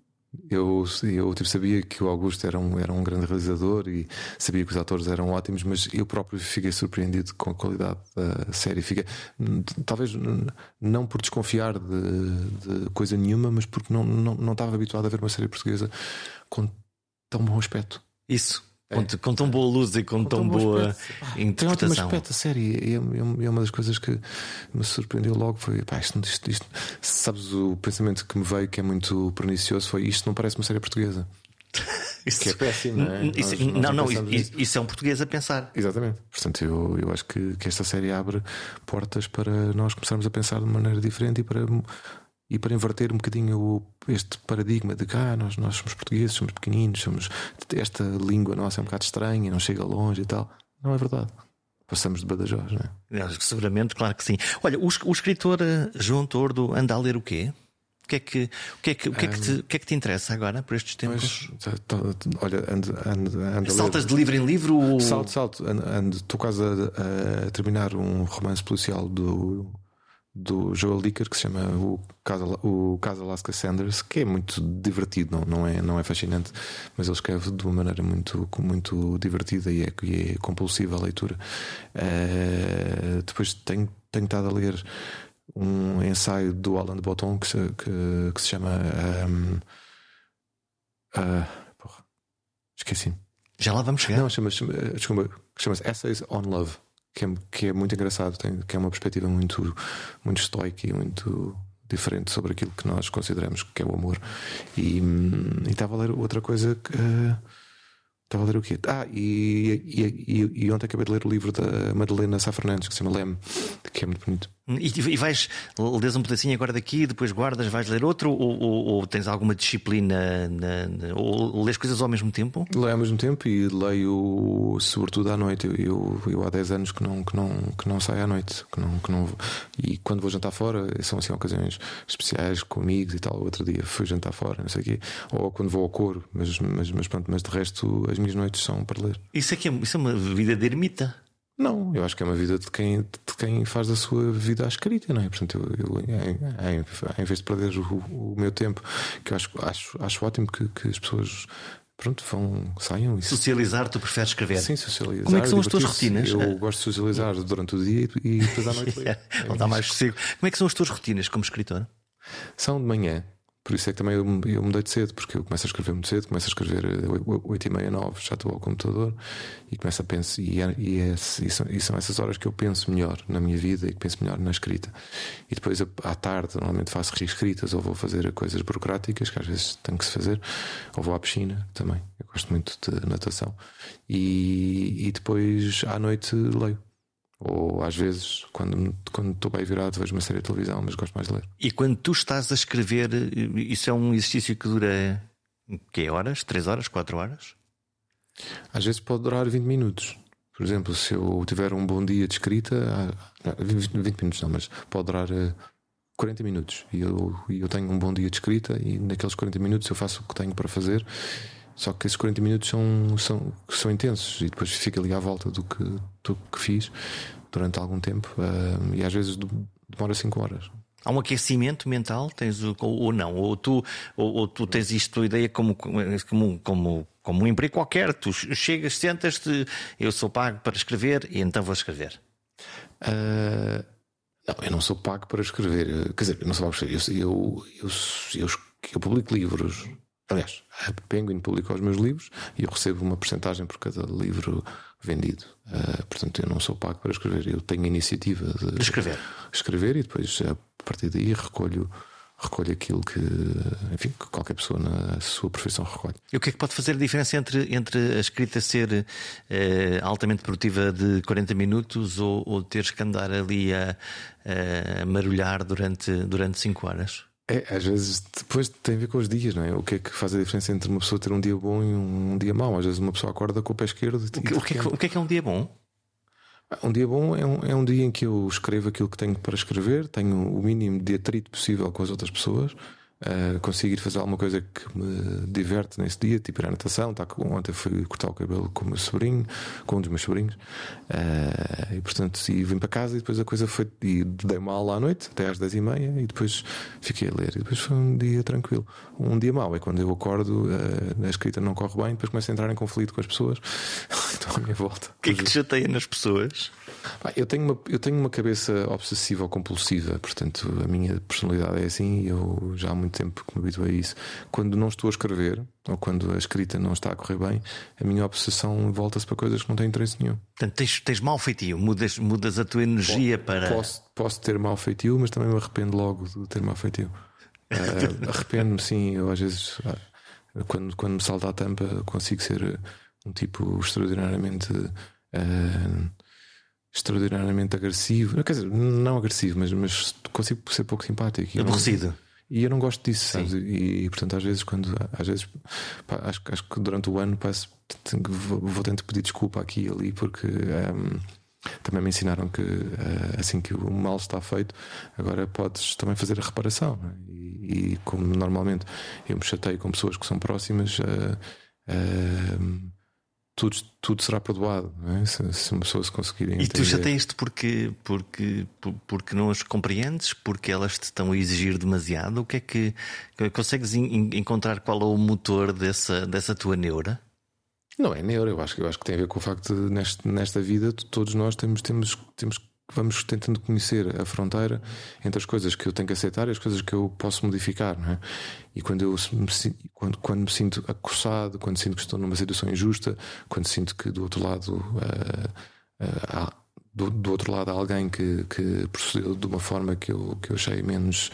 Eu, eu tipo, sabia que o Augusto era um, era um grande realizador e sabia que os atores eram ótimos, mas eu próprio fiquei surpreendido com a qualidade da série. Fiquei, talvez não por desconfiar de, de, coisa nenhuma, mas porque não, não, não estava habituado a ver uma série portuguesa com tão bom aspecto. Isso. Com, é. com, tão boa luz e com, com tão, tão boa aspecto. interpretação. Tem aspecto, a série. E, é, é, uma das coisas que me surpreendeu logo. Foi, pá, isto, isto, isto, sabes, o pensamento que me veio, que é muito pernicioso, foi isto não parece uma série portuguesa. *laughs* Isso que é péssimo, não é? Isso, nós, nós não, não, isso, isso, é um português a pensar. Exatamente. Portanto, eu, eu acho que, que esta série abre portas para nós começarmos a pensar de uma maneira diferente e para e para inverter um bocadinho o, este paradigma de que ah, nós, nós somos portugueses, somos pequeninos, somos, esta língua nossa é um bocado estranha, não chega longe e tal. Não é verdade. Passamos de Badajoz, não é? Seguramente, claro que sim. Olha, o, o escritor eh, João Tordo anda a ler o quê? O que é que, o que, é que, o que, é que, te, o que, é que te interessa agora por estes tempos? Tá, tá, olha, ando, ando, ando Saltas de livro em livro? Ou... Salto, salto. Estou quase a, a, terminar um romance policial do do Joel Dicker que se chama o caso, o caso Alaska Sanders, que é muito divertido, não, não, é, não é fascinante, mas ele escreve de uma maneira muito, muito divertida e é, e é compulsiva a leitura. Uh, depois tenho, tenho estado a ler um ensaio do Alan de Botton que se, que, que se chama. Um, uh, ah, porra, esqueci. Já lá vamos chegar. Não, chama-se chama, chama Essays on Love que é, que é muito engraçado, tem, que é uma perspectiva muito, muito estoica e muito diferente sobre aquilo que nós consideramos que é o amor. E, hum, estava a ler outra coisa que. Uh, Estava a ler o quê? Ah, e, e, e, e, ontem acabei de ler o livro da Madalena Sá Fernandes, que se chama Leme, que é muito bonito. E, e vais, lês um pedacinho agora daqui, depois guardas, vais ler outro, ou, ou, ou tens alguma disciplina, na, na, ou lês coisas ao mesmo tempo? Leio ao mesmo tempo e leio sobretudo à noite. Eu, eu, eu há 10 anos que não, que não, que não saio à noite. Que não, que não, e quando vou jantar fora, são assim ocasiões especiais com amigos e tal. Outro dia fui jantar fora, não sei o quê. Ou quando vou ao coro, mas, mas, mas pronto, mas de resto as minhas noites são para ler. Isso é, que é, isso é uma vida de ermita. Não, eu acho que é uma vida de quem, de quem faz da sua vida à escrita, não é? Portanto, eu, eu em, em, vez de perder o, o, meu tempo, que eu acho, acho, acho ótimo que, que as pessoas pronto, vão, saiam. Socializar, tu preferes escrever? Sim, socializar. Como é que são as tuas rotinas? Eu gosto de socializar durante o dia e depois à *laughs* noite. Não está mais possível. Como é que são as tuas rotinas como escritor? São de manhã. Por isso é que também eu, eu mudei de cedo, porque eu começo a escrever muito cedo, começo a escrever 8 eh, e meia, 9, já estou ao computador e começo a pensar, e, é, e, é, e, são, e, são, essas horas que eu penso melhor na minha vida e que penso melhor na escrita. E depois à tarde, normalmente faço reescritas ou vou fazer coisas burocráticas que às vezes tenho que se fazer, ou vou à piscina também. Eu gosto muito de natação. E, e depois à noite leio. Ou às vezes, quando, quando estou bem virado, vejo uma série de televisão, mas gosto mais de ler. E quando tu estás a escrever, isso é um exercício que dura que horas? 3 horas? 4 horas? Às vezes pode durar 20 minutos. Por exemplo, se eu tiver um bom dia de escrita, 20 minutos não, mas pode durar 40 eh, minutos. E eu, eu tenho um bom dia de escrita, e naqueles 40 minutos eu faço o que tenho para fazer. Só que esses 40 minutos são, são, são intensos e depois fica ali à volta do que, do que fiz durante algum tempo uh, e às vezes demora 5 horas. Há um aquecimento mental, tens o, ou não? Ou tu, ou, ou tu tens isto a ideia como, como, como, como um emprego qualquer? Tu chegas, sentas-te, eu sou pago para escrever e então vou escrever. Uh, não, eu não sou pago para escrever. Quer dizer, eu não sou pago para escrever. Eu, eu, eu, eu, eu publico livros Aliás, a Penguin publica os meus livros e eu recebo uma porcentagem por cada livro vendido. Uh, portanto, eu não sou pago para escrever, eu tenho a iniciativa de, de escrever. escrever e depois, a partir daí, recolho recolhe aquilo que, enfim, que qualquer pessoa na sua profissão recolhe. E o que é que pode fazer a diferença entre, entre a escrita ser eh, altamente produtiva de 40 minutos ou, ou teres que andar ali a, a marulhar durante, durante 5 horas? É, às vezes depois tem a ver com os dias, não é? O que é que faz a diferença entre uma pessoa ter um dia bom e um dia mau? Às vezes uma pessoa acorda com o pé esquerdo. O que, o que, é, que, o que é, que é um dia bom? Um dia bom é um, é um dia em que eu escrevo aquilo que tenho para escrever, tenho o mínimo de atrito possível com as outras pessoas Uh, consigo ir fazer alguma coisa que me diverte nesse dia, tipo ir à natação. Tá, ontem fui cortar o cabelo com o meu sobrinho, com um dos meus sobrinhos, uh, e portanto e vim para casa. E depois a coisa foi. E dei uma aula à noite, até às 10 e meia, e depois fiquei a ler. E depois foi um dia tranquilo. Um dia mau é quando eu acordo, uh, a escrita não corre bem, depois começo a entrar em conflito com as pessoas. *laughs* então à minha volta. O que é que te chateia nas pessoas? Eu tenho, uma, eu tenho uma cabeça obsessiva ou compulsiva, portanto a minha personalidade é assim e eu já há muito tempo que me habituei a isso. Quando não estou a escrever ou quando a escrita não está a correr bem, a minha obsessão volta-se para coisas que não têm interesse nenhum. Portanto, tens, tens mau feitio, mudas, mudas a tua energia posso, para. Posso, posso ter mau feitio, mas também me arrependo logo de ter mau feitio. Uh, *laughs* Arrependo-me, sim, eu às vezes. Uh, quando, quando me salta a tampa, consigo ser um tipo extraordinariamente. Uh, extraordinariamente agressivo. Quer dizer, não agressivo, mas, mas consigo ser pouco simpático. Aborrecido. E eu não gosto disso, sabes? E, e, portanto, às vezes, quando às vezes pá, acho, acho que durante o ano passo, vou, vou tentar pedir desculpa aqui e ali, porque um, também me ensinaram que uh, assim que o mal está feito, agora podes também fazer a reparação. É? E, e, como normalmente eu me chateio com pessoas que são próximas. Uh, uh, tudo, tudo será perdoado é? se, se, uma pessoa se conseguir entender. E tu já tens porque, porque, porque não as compreendes? Porque elas te estão a exigir demasiado? O que é que consegues encontrar qual é o motor dessa, dessa tua neura? Não é neura, eu acho, eu acho que tem a ver com o facto de neste, nesta vida todos nós temos, temos, temos vamos tentando conhecer a fronteira entre as coisas que eu tenho que aceitar e as coisas que eu posso modificar, não é? E quando eu me, quando, quando me sinto acossado, quando sinto que estou numa situação injusta, quando sinto que do outro lado uh, uh, há, do, do, outro lado há alguém que, que procedeu de uma forma que eu, que eu achei menos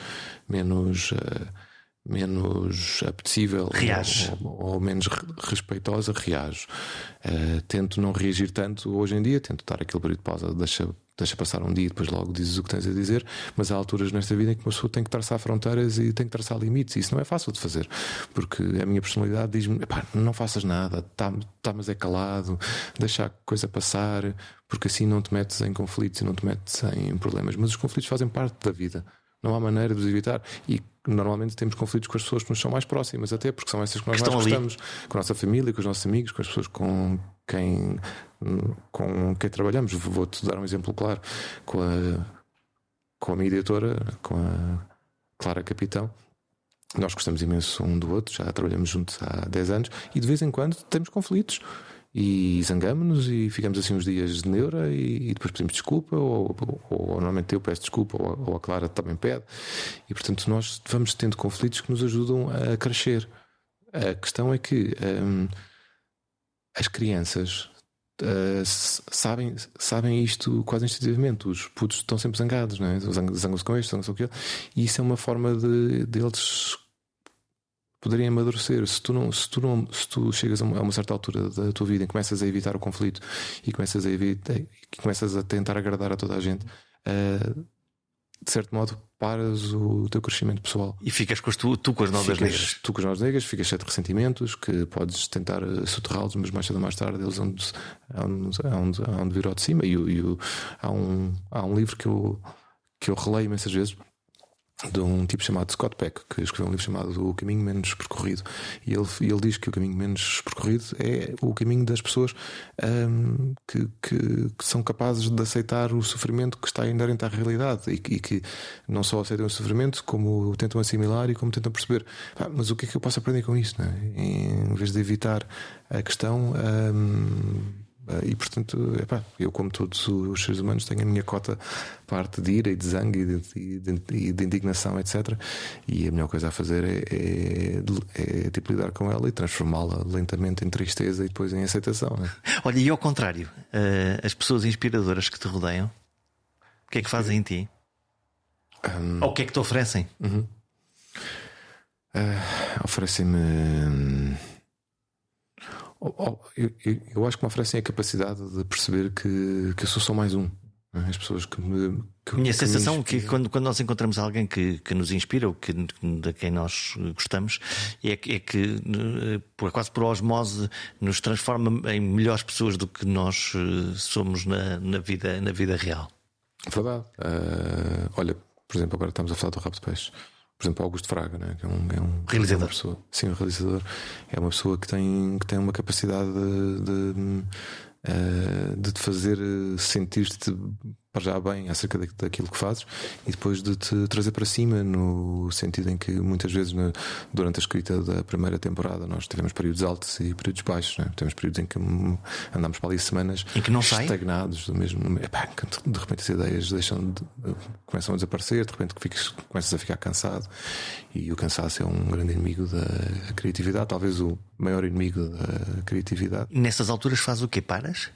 menos uh, menos apetecível ou, ou, menos respeitosa, reajo. Uh, tento não reagir tanto hoje em dia, tento dar aquele período de pausa, deixa, deixa passar um dia e depois logo dizes o que tens a dizer, mas há alturas nesta vida em que uma pessoa tem que traçar fronteiras e tem que traçar limites, e isso não é fácil de fazer, porque a minha personalidade diz-me: não faças nada, tá, tá, mas é calado, deixa a coisa passar, porque assim não te metes em conflitos e não te metes em problemas. Mas os conflitos fazem parte da vida. Não há maneira de os evitar. E normalmente temos conflitos com as pessoas que nos são mais próximas, até porque são essas que nós que mais gostamos, ali. com a nossa família, com os nossos amigos, com as pessoas com quem, com quem trabalhamos. Vou-te dar um exemplo claro: com a, com a minha editora, com a Clara Capitão. Nós gostamos imenso um do outro, já trabalhamos juntos há 10 anos e de vez em quando temos conflitos e zangamos-nos e ficamos assim uns dias de neura e, e depois pedimos desculpa, ou, ou, ou, normalmente eu peço desculpa, ou, ou, a Clara também pede, e portanto nós vamos tendo conflitos que nos ajudam a crescer. A questão é que hum, as crianças uh, sabem, sabem isto quase instintivamente. Os putos estão sempre zangados, não é? zangam-se com isto, zangam-se com aquilo, e isso é uma forma de, de poderem amadurecer. Se tu, não, se, tu não, se tu chegas a uma, certa altura da tua vida e começas a evitar o conflito e começas a, evitar, começas a tentar agradar a toda a gente, uh, de certo modo paras o teu crescimento pessoal. E ficas com as tu, tu com as novas negras. Tu com as novas negras, ficas cheio de ressentimentos que podes tentar eh, soterrá-los, mas mais cedo ou mais tarde eles vão de, hão de vir ao de cima. E, e há, um, há um livro que eu, que eu releio imensas vezes de um tipo chamado Scott Peck, que escreveu um livro chamado O Caminho Menos Percorrido. E ele, ele diz que o caminho menos percorrido é o caminho das pessoas um, que, que, que, são capazes de aceitar o sofrimento que está inerente à realidade e, e, que não só aceitam o sofrimento, como o tentam assimilar e como tentam perceber. Ah, mas o que é que eu posso aprender com isto? É? Em vez de evitar a questão. Um, e portanto, epá, eu, como todos os seres humanos, tenho a minha cota parte de ira e de zangue e de, de, de indignação, etc. E a melhor coisa a fazer é, é, é tipo lidar com ela e transformá-la lentamente em tristeza e depois em aceitação. Né? *laughs* Olha, e ao contrário, uh, as pessoas inspiradoras que te rodeiam, o que é que fazem em ti? Um... Ou o que é que te oferecem? Uhum. Uh, Oferecem-me. Eu, eu, acho que me oferecem a capacidade de perceber que, que eu sou só mais um. As pessoas que me. Que, Minha que sensação me é que quando, quando nós encontramos alguém que, que nos inspira ou que, de quem nós gostamos, é que, é que por, quase por osmose nos transforma em melhores pessoas do que nós eh, somos na, na, vida, na vida real. Verdade. Uh, olha, por exemplo, agora estamos a falar do Rabo de Peixe. Por exemplo, Augusto Fraga, né? que é um, é um realizador. É pessoa, sim, um realizador. É uma pessoa que tem, que tem uma capacidade de, de uh, de te fazer eh, sentir-te para já bem acerca daquilo que fazes e depois de te trazer para cima, no sentido em que muitas vezes durante a escrita da primeira temporada nós tivemos períodos altos e períodos baixos, né? temos períodos em que andamos para ali semanas em que não estagnados do mesmo. Epá, de repente as ideias deixam de, começam a desaparecer, de repente fiques, começas a ficar cansado e o cansaço é um grande inimigo da criatividade, talvez o maior inimigo da criatividade. Nessas alturas faz o quê? Paras?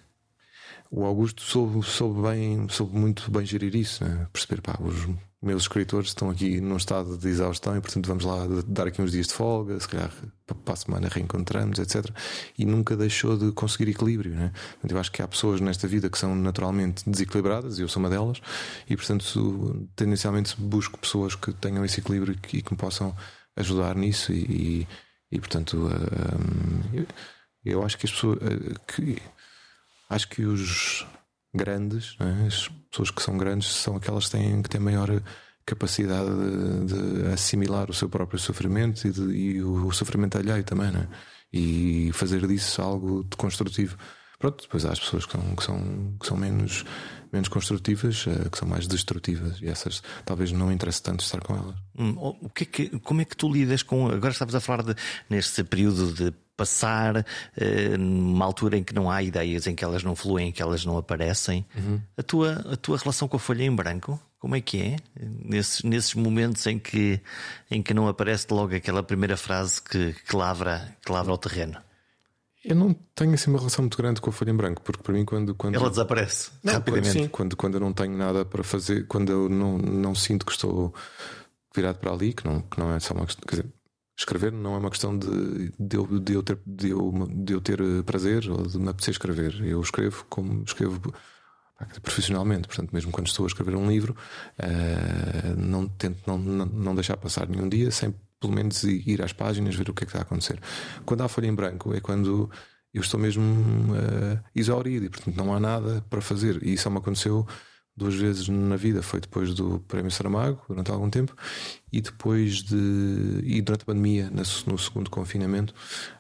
O Augusto soube, soube, bem, soube muito bem gerir isso, né? perceber, pá, os meus escritores estão aqui num estado de exaustão e, portanto, vamos lá dar aqui uns dias de folga, se calhar para a semana reencontramos, etc. E nunca deixou de conseguir equilíbrio, né? Eu acho que há pessoas nesta vida que são naturalmente desequilibradas, e eu sou uma delas, e, portanto, tendencialmente busco pessoas que tenham esse equilíbrio e que me possam ajudar nisso, e, e, e portanto, um, eu, eu acho que as pessoas. Uh, que, acho que os grandes, é? as pessoas que são grandes, são aquelas que têm, que têm maior capacidade de, de assimilar o seu próprio sofrimento e, de, e o, o, sofrimento alheio também, é? e fazer disso algo de construtivo. Pronto, depois há as pessoas que são, que são, que são menos, menos construtivas, eh, que são mais destrutivas, e essas talvez não interesse tanto estar com elas. Hum, o que é que, como é que tu lidas com. Agora estamos a falar de, neste período de passar uh, numa altura em que não há ideias, em que elas não fluem, em que elas não aparecem. Uhum. A, tua, a tua relação com a folha em branco, como é que é? Nesses, nesses momentos em que, em que não aparece logo aquela primeira frase que, que, lavra, que lavra o terreno. Eu não tenho assim uma relação muito grande com a folha em branco, porque para mim, quando. quando... Ela desaparece não, rapidamente. Quando, sim, quando, quando eu não tenho nada para fazer, quando eu não, não sinto que estou virado para ali, que não, que não é só uma questão. Quer dizer, escrever não é uma questão de, de, eu, de, eu, ter, de, eu, de eu ter prazer ou de me apetecer escrever. Eu escrevo como escrevo profissionalmente, portanto, mesmo quando estou a escrever um livro, uh, não tento não, não, não, deixar passar nenhum dia sem pelo menos ir às páginas ver o que é que está a acontecer. Quando há folha em branco é quando eu estou mesmo uh, exaurido e, portanto, não há nada para fazer. E isso só me aconteceu duas vezes na vida. Foi depois do Prémio Saramago, durante algum tempo, e depois de. e durante a pandemia, no segundo confinamento.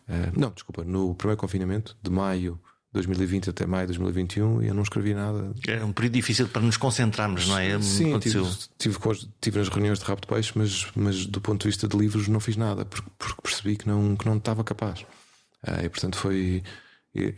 Uh, não, desculpa, no primeiro confinamento, de maio. 2020 até maio de 2021 e eu não escrevi nada. É um período difícil para nos concentrarmos, não é? Sim, tive, tive, tive, nas reuniões de rabo de peixe, mas, mas do ponto de vista de livros não fiz nada, porque, porque percebi que não, que não estava capaz. Uh, e portanto foi.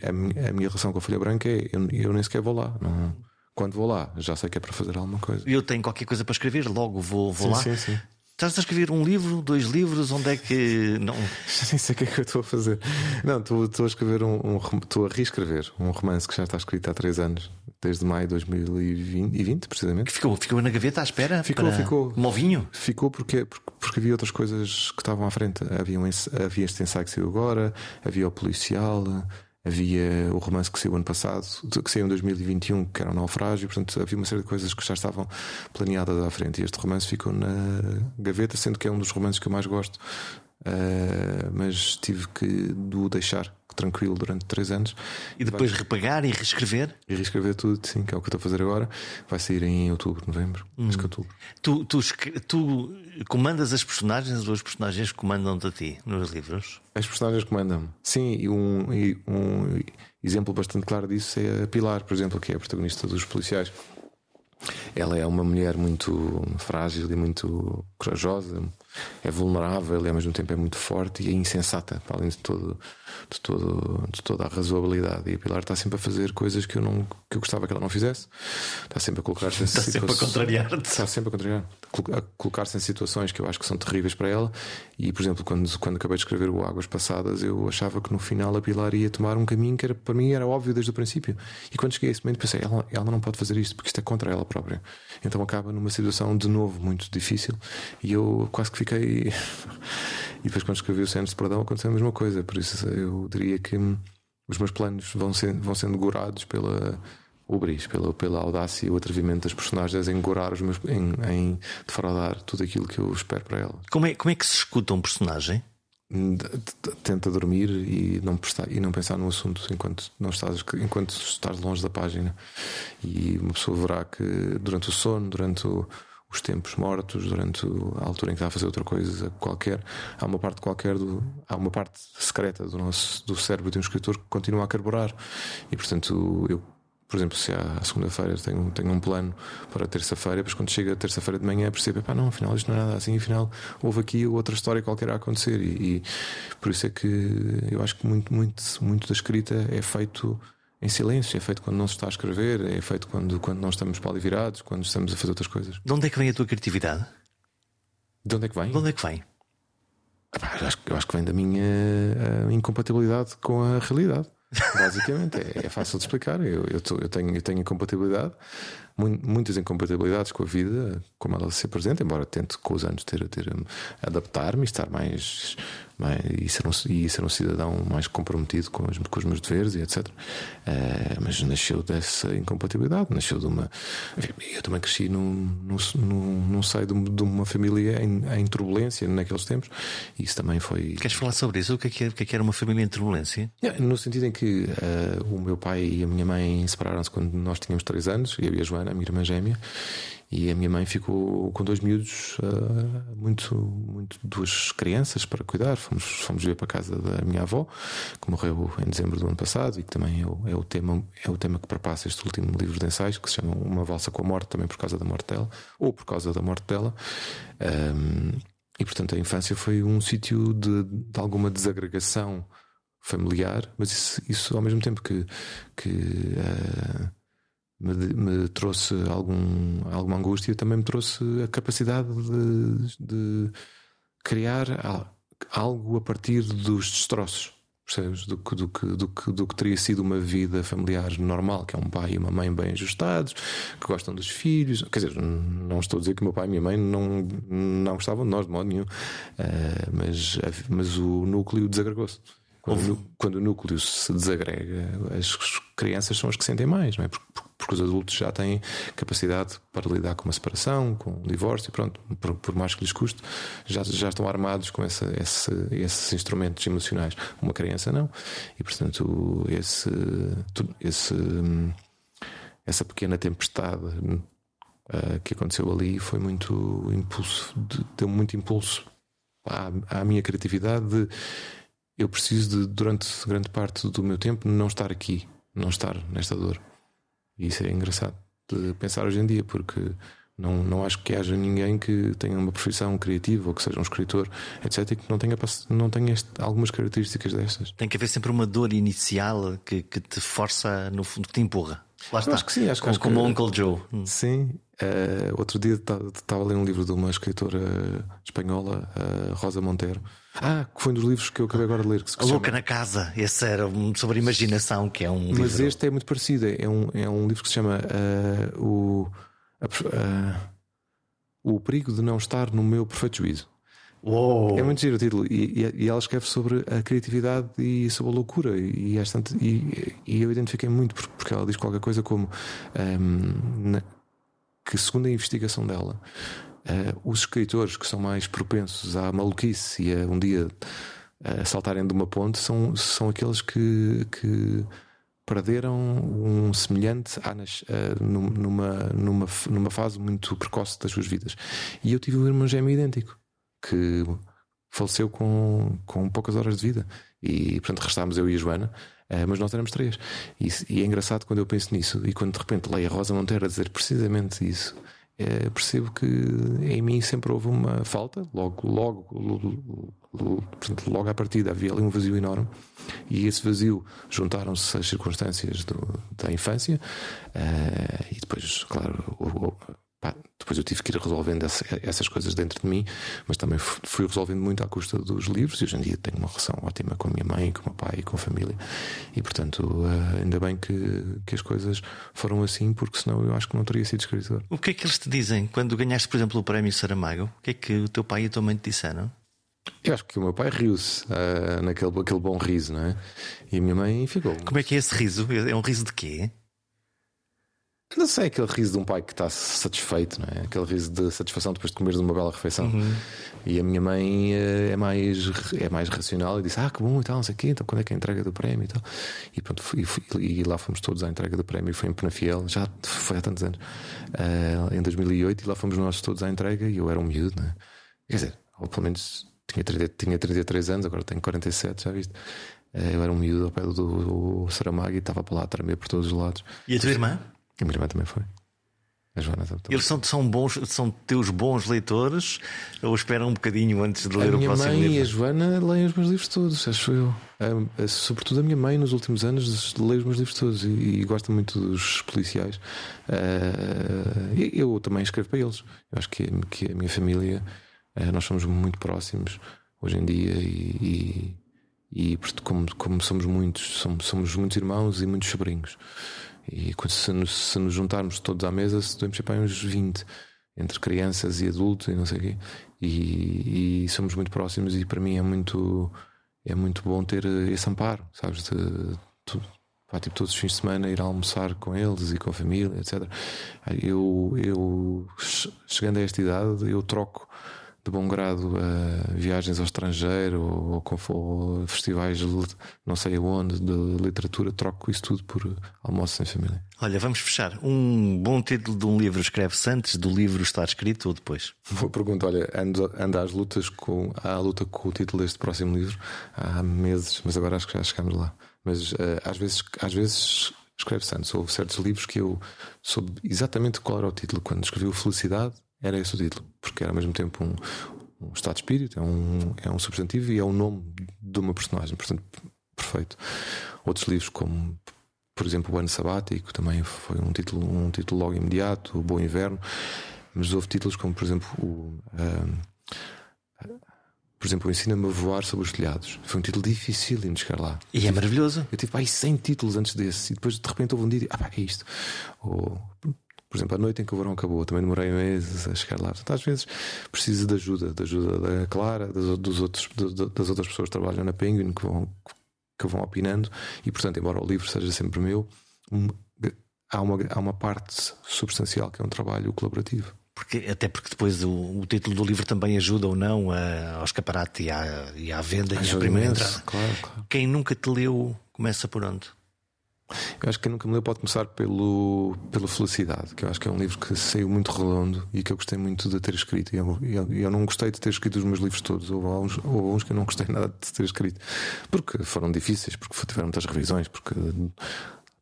A minha, a minha relação com a Folha Branca é eu, eu nem sequer vou lá. Não, quando vou lá, já sei que é para fazer alguma coisa. Eu tenho qualquer coisa para escrever, logo vou, vou sim, lá. Sim, sim. Estás a escrever um livro, dois livros, onde é que. *laughs* Não... Já nem sei o que é que eu estou a fazer. Não, estou, estou a escrever um, um, Estou a reescrever um romance que já está escrito há três anos, desde maio de 2020, precisamente. Que ficou, ficou na gaveta à espera? Ficou, para... ficou. Movinho? Ficou porque, porque, porque, havia outras coisas que estavam à frente. Havia, um, havia este ensaio que saiu agora, havia o policial. Havia o romance que saiu ano passado, que saiu em 2021, que era o Naufrágio, portanto havia uma série de coisas que já estavam planeadas à frente. E este romance ficou na gaveta, sendo que é um dos romances que eu mais gosto, uh, mas tive que o deixar tranquilo durante três anos. E depois vai... repagar e reescrever? E reescrever tudo, sim, que é o que eu estou a fazer agora. Vai sair em outubro, novembro. Hum. Acho que outubro. Tu, tu, tu comandas as personagens ou os personagens comandam-te a ti nos livros? As personagens comandam-me. Sim, e um, e um exemplo bastante claro disso é a Pilar, por exemplo, que é a protagonista dos policiais. Ela é uma mulher muito frágil e muito corajosa, é vulnerável e ao mesmo tempo é muito forte e é insensata, além de todo de, todo, de toda a razoabilidade. E a Pilar está sempre a fazer coisas que eu, não, que eu gostava que ela não fizesse. Está sempre a colocar-se em está situações. Sempre a contrariar -te. Está sempre a contrariar. A colocar-se em situações que eu acho que são terríveis para ela. E, por exemplo, quando, quando acabei de escrever o Águas Passadas, eu achava que no final a Pilar ia tomar um caminho que era, para mim era óbvio desde o princípio. E quando cheguei a esse momento pensei, ela, ela não pode fazer isto porque isto é contra ela própria. Então acaba numa situação de novo muito difícil. E eu quase que fiquei. *laughs* e depois, quando escrevi o Centro de Perdão, aconteceu a mesma coisa. Por isso eu diria que os meus planos vão sendo, vão sendo gorados pela, o Bris, pela, pela audácia e o atrevimento das personagens em gorar os meus, em, em defraudar tudo aquilo que eu espero para elas. Como é, como é que se escuta um personagem? Tenta dormir e não, prestar, e não pensar no assunto enquanto, não estás, enquanto estás longe da página. E uma pessoa verá que durante o sono, durante o, os tempos mortos, durante a altura em que está a fazer outra coisa qualquer, há uma parte qualquer do, há uma parte secreta do nosso do cérebro de um escritor que continua a carburar. E portanto eu por exemplo, se à segunda-feira tenho, tenho um plano para terça-feira, depois quando chega a terça-feira de manhã percebo, pá, não, afinal isto não é nada assim, afinal houve aqui outra história qualquer a acontecer. E, e por isso é que eu acho que muito, muito, muito da escrita é feito em silêncio, é feito quando não se está a escrever, é feito quando, quando não estamos para ali virados, quando estamos a fazer outras coisas. De onde é que vem a tua criatividade? De onde é que vem? De onde é que vem? eu, acho, eu acho que vem da minha uh, incompatibilidade com a realidade. *laughs* Basicamente, é, é, fácil de explicar. Eu, eu, tô, eu, tenho, eu tenho incompatibilidade, muitas incompatibilidades com a vida, como ela se apresenta, embora tente com os anos ter, ter adaptar-me e estar mais, mais e, ser um, e ser um cidadão mais comprometido com os, com os meus deveres e etc. Uh, mas nasceu dessa incompatibilidade, nasceu de uma. Eu também cresci num, num, num, num seio de, de uma família em, em, turbulência naqueles tempos, e isso também foi. Queres falar sobre isso? O que é que, é, o que, é que era uma família em turbulência? Yeah, no sentido em que uh, o meu pai e a minha mãe separaram-se quando nós tínhamos 3 anos, eu e a Joana, a minha irmã gêmea. E a minha mãe ficou com dois miúdos, uh, muito, muito duas crianças para cuidar. Fomos, fomos ver para a casa da minha avó, que morreu em dezembro do ano passado, e que também é o, é o, tema, é o tema que perpassa este último livro de ensaios, que se chama Uma Valsa com a Morte, também por causa da morte dela, ou por causa da morte dela. Um, e portanto a infância foi um sítio de, de alguma desagregação familiar, mas isso, isso ao mesmo tempo que, que uh, me, me, trouxe algum, alguma angústia, também me trouxe a capacidade de, de criar algo a partir dos destroços. Percebes? Do que, do, que, do, que, do que teria sido uma vida familiar normal, que é um pai e uma mãe bem ajustados, que gostam dos filhos. Quer dizer, não estou a dizer que o meu pai e minha mãe não, não gostavam de nós de modo nenhum, uh, mas, mas o núcleo desagregou-se. Quando, quando, o núcleo se desagrega, as crianças são as que sentem mais, não é? Porque, porque os adultos já têm capacidade para lidar com uma separação, com um divórcio, pronto, por, por mais que lhes custe, já, já estão armados com essa, esse, esses instrumentos emocionais. Uma criança não. E portanto, esse, esse, essa pequena tempestade uh, que aconteceu ali foi muito impulso, deu muito impulso à, à minha criatividade de eu preciso de, durante grande parte do meu tempo, não estar aqui, não estar nesta dor. E isso é engraçado de pensar hoje em dia, porque não, não acho que haja ninguém que tenha uma profissão criativa ou que seja um escritor, etc., e que não tenha, não tenha este, algumas características destas. Tem que haver sempre uma dor inicial que, que te força, no fundo, que te empurra. Lá está. acho que sim, acho como, que, como o Uncle Joe. Sim. Uh, outro dia estava a ler um livro de uma escritora espanhola, uh, Rosa Montero. Ah, que foi um dos livros que eu acabei agora de ler. A Louca chama... na Casa, esse era um sobre imaginação, que é um Mas livro... este é muito parecido. É um, é um livro que se chama uh, o, O Perigo de Não Estar no Meu Perfeito Juízo. Uou. É muito giro o título. E, e, e, ela escreve sobre a criatividade e sobre a loucura. E, e, e, e eu identifiquei muito porque ela diz qualquer coisa como um, na, que, segundo a investigação dela, uh, os escritores que são mais propensos à maluquice e a um dia uh, saltarem de uma ponte são, são aqueles que, que perderam um semelhante uh, numa, numa, numa fase muito precoce das suas vidas. E eu tive um irmão gêmeo idêntico que faleceu com, com poucas horas de vida. E portanto restámos eu e a Joana, uh, mas nós éramos três. E, e, é engraçado quando eu penso nisso e quando de repente leio a Rosa Monteiro a dizer precisamente isso. Uh, percebo que em mim sempre houve uma falta, logo, logo, logo, logo, à partida havia ali um vazio enorme, e esse vazio juntaram-se as circunstâncias do, da infância, uh, e depois, claro, o, Pá, depois eu tive que ir resolvendo essa, essas coisas dentro de mim, mas também fui resolvendo muito à custa dos livros. E hoje em dia tenho uma relação ótima com a minha mãe, com o meu pai e com a família. E portanto, uh, ainda bem que, que as coisas foram assim, porque senão eu acho que não teria sido escritor. O que é que eles te dizem quando ganhaste, por exemplo, o prémio Saramago? O que é que o teu pai e a tua mãe te disseram? Eu acho que o meu pai riu-se uh, naquele aquele bom riso, não é? E a minha mãe ficou. Como é que é esse riso? É um riso de quê? Não sei, aquele riso de um pai que está satisfeito, não é? Aquele riso de satisfação depois de comeres uma bela refeição. Uhum. E a minha mãe eh, é mais, é mais racional e disse: Ah, que bom e tal, não sei o quê, então quando é que é a entrega do prémio e tal. E, pronto, fui, fui, e lá fomos todos à entrega do prémio. Foi em Penafiel, já foi há tantos anos, uh, em 2008, e lá fomos nós todos à entrega. E eu era um miúdo, não é? Quer dizer, ou pelo menos tinha, 30, tinha 33 anos, agora tenho 47, já viste? Uh, eu era um miúdo ao pé do, do, do Saramago e estava para lá a tremer por todos os lados. E a tua irmã? A minha irmã também foi. A Joana também. Eles são, são bons, são teus bons leitores ou esperam um bocadinho antes de ler o próximo livro? A minha mãe e a Joana leem os meus livros todos, acho eu. A, a, sobretudo a minha mãe, nos últimos anos, lê os meus livros todos e, e gosta muito dos policiais. Uh, eu também escrevo para eles. Eu acho que, que a minha família, uh, nós somos muito próximos hoje em dia e, e, e como, como somos muitos, somos, somos muitos irmãos e muitos sobrinhos. E se nos, se nos juntarmos todos à mesa, devemos ser para uns 20, entre crianças e adultos e não sei o quê. E, e, somos muito próximos e para mim é muito, é muito bom ter esse amparo, sabes? De, de, tipo, todos os fins de semana ir almoçar com eles e com a família, etc. Eu, eu chegando a esta idade, eu troco de bom grado a viagens ao estrangeiro ou, ou, ou festivais não sei aonde de literatura, troco isso tudo por almoço em família. Olha, vamos fechar. Um bom título de um livro escreve-se antes do livro estar escrito ou depois? Boa pergunta. Olha, ando, ando às lutas com a luta com o título deste próximo livro há meses, mas agora acho que já chegamos lá. Mas uh, às vezes, às vezes escreve-se antes. Houve certos livros que eu soube exatamente qual era o título. Quando escrevi o Felicidade, era esse o título, porque era ao mesmo tempo um, um estado de espírito, é um, é um substantivo e é o nome de uma personagem, portanto, perfeito. Outros livros, como por exemplo o Ano Sabático, também foi um título, um título logo imediato, o Bom Inverno, mas houve títulos como, por exemplo, o. Um, por exemplo, Ensina-me a voar sobre os telhados. Foi um título difícil de chegar lá. E é maravilhoso. Eu tive aí 100 títulos antes desse, e depois de repente houve um dia e ah, pá, é isto. Ou por exemplo, a noite em que o verão acabou, também demorei meses a chegar lá. Portanto, às vezes preciso de ajuda, de ajuda da Clara, das, dos outros, das outras pessoas que trabalham na Penguin, que vão, que vão opinando, e portanto, embora o livro seja sempre meu, há uma, há uma parte substancial que é um trabalho colaborativo. Porque, até porque depois o, o, título do livro também ajuda ou não a, ao escaparate e à, e à venda ajuda e à primeira entrada. Claro, claro. Quem nunca te leu começa por onde? Eu acho que quem nunca me leu pode começar pelo, pela Felicidade, que eu acho que é um livro que saiu muito redondo e que eu gostei muito de ter escrito. E eu, eu, eu não gostei de ter escrito os meus livros todos, houve uns, houve uns que eu não gostei nada de ter escrito, porque foram difíceis, porque tiveram muitas revisões, porque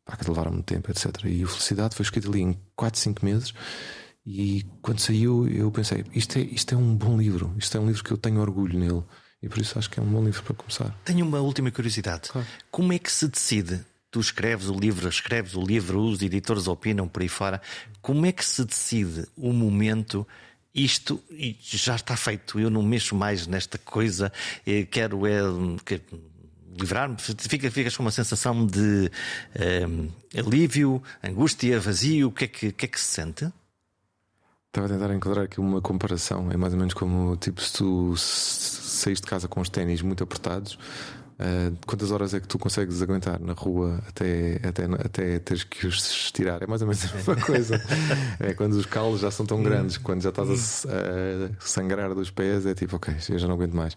pá, levaram muito tempo, etc. E o Felicidade foi escrito ali em 4, 5 meses. E quando saiu, eu pensei: isto é, isto é um bom livro, isto é um livro que eu tenho orgulho nele. E por isso acho que é um bom livro para começar. Tenho uma última curiosidade: claro. como é que se decide tu escreves o livro, escreves o livro, os editores opinam por aí fora. Como é que se decide o momento? Isto já está feito, eu não mexo mais nesta coisa, eh, quero é, livrar-me. Fica, ficas com uma sensação de um, eh, alívio, angústia, vazio. O que é que, que, é que se sente? Estava a tentar encontrar aqui uma comparação. É mais ou menos como tipo, se tu saís de casa com os ténis muito apertados, Uh, quantas horas é que tu consegues aguentar na rua até, até, até teres que os estirar? É mais ou menos a mesma coisa. *laughs* é quando os calos já são tão grandes, quando já estás a, a, sangrar dos pés, é tipo, ok, eu já não aguento mais.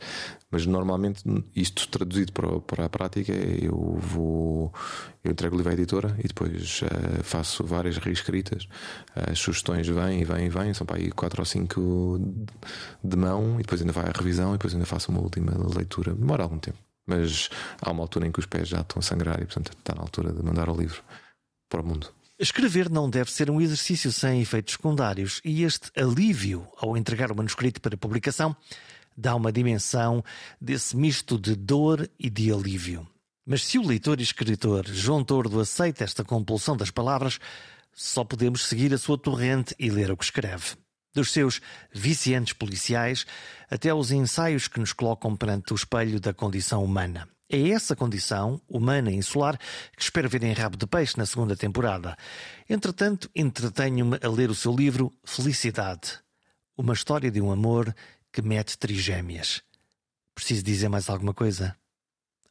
Mas normalmente, isto traduzido para, para a prática, eu vou, eu entrego o livro à editora e depois uh, faço várias reescritas. As sugestões vêm e vêm e vêm, são para aí quatro ou cinco de mão, e depois ainda vai à revisão, e depois ainda faço uma última leitura. Demora algum tempo. Mas há uma altura em que os pés já estão a sangrar e, portanto, está na altura de mandar o livro para o mundo. Escrever não deve ser um exercício sem efeitos secundários e este alívio ao entregar o manuscrito para publicação dá uma dimensão desse misto de dor e de alívio. Mas se o leitor e escritor João Tordo aceita esta compulsão das palavras, só podemos seguir a sua torrente e ler o que escreve dos seus viciantes policiais até aos ensaios que nos colocam perante o espelho da condição humana. É essa condição, humana e insular, que espero ver em Rabo de Peixe na segunda temporada. Entretanto, entretenho-me a ler o seu livro Felicidade, uma história de um amor que mete trigêmeas. Preciso dizer mais alguma coisa?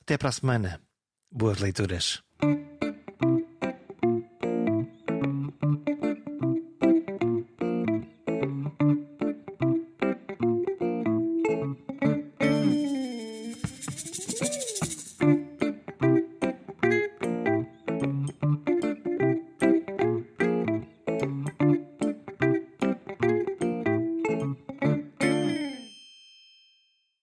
Até para a semana. Boas leituras.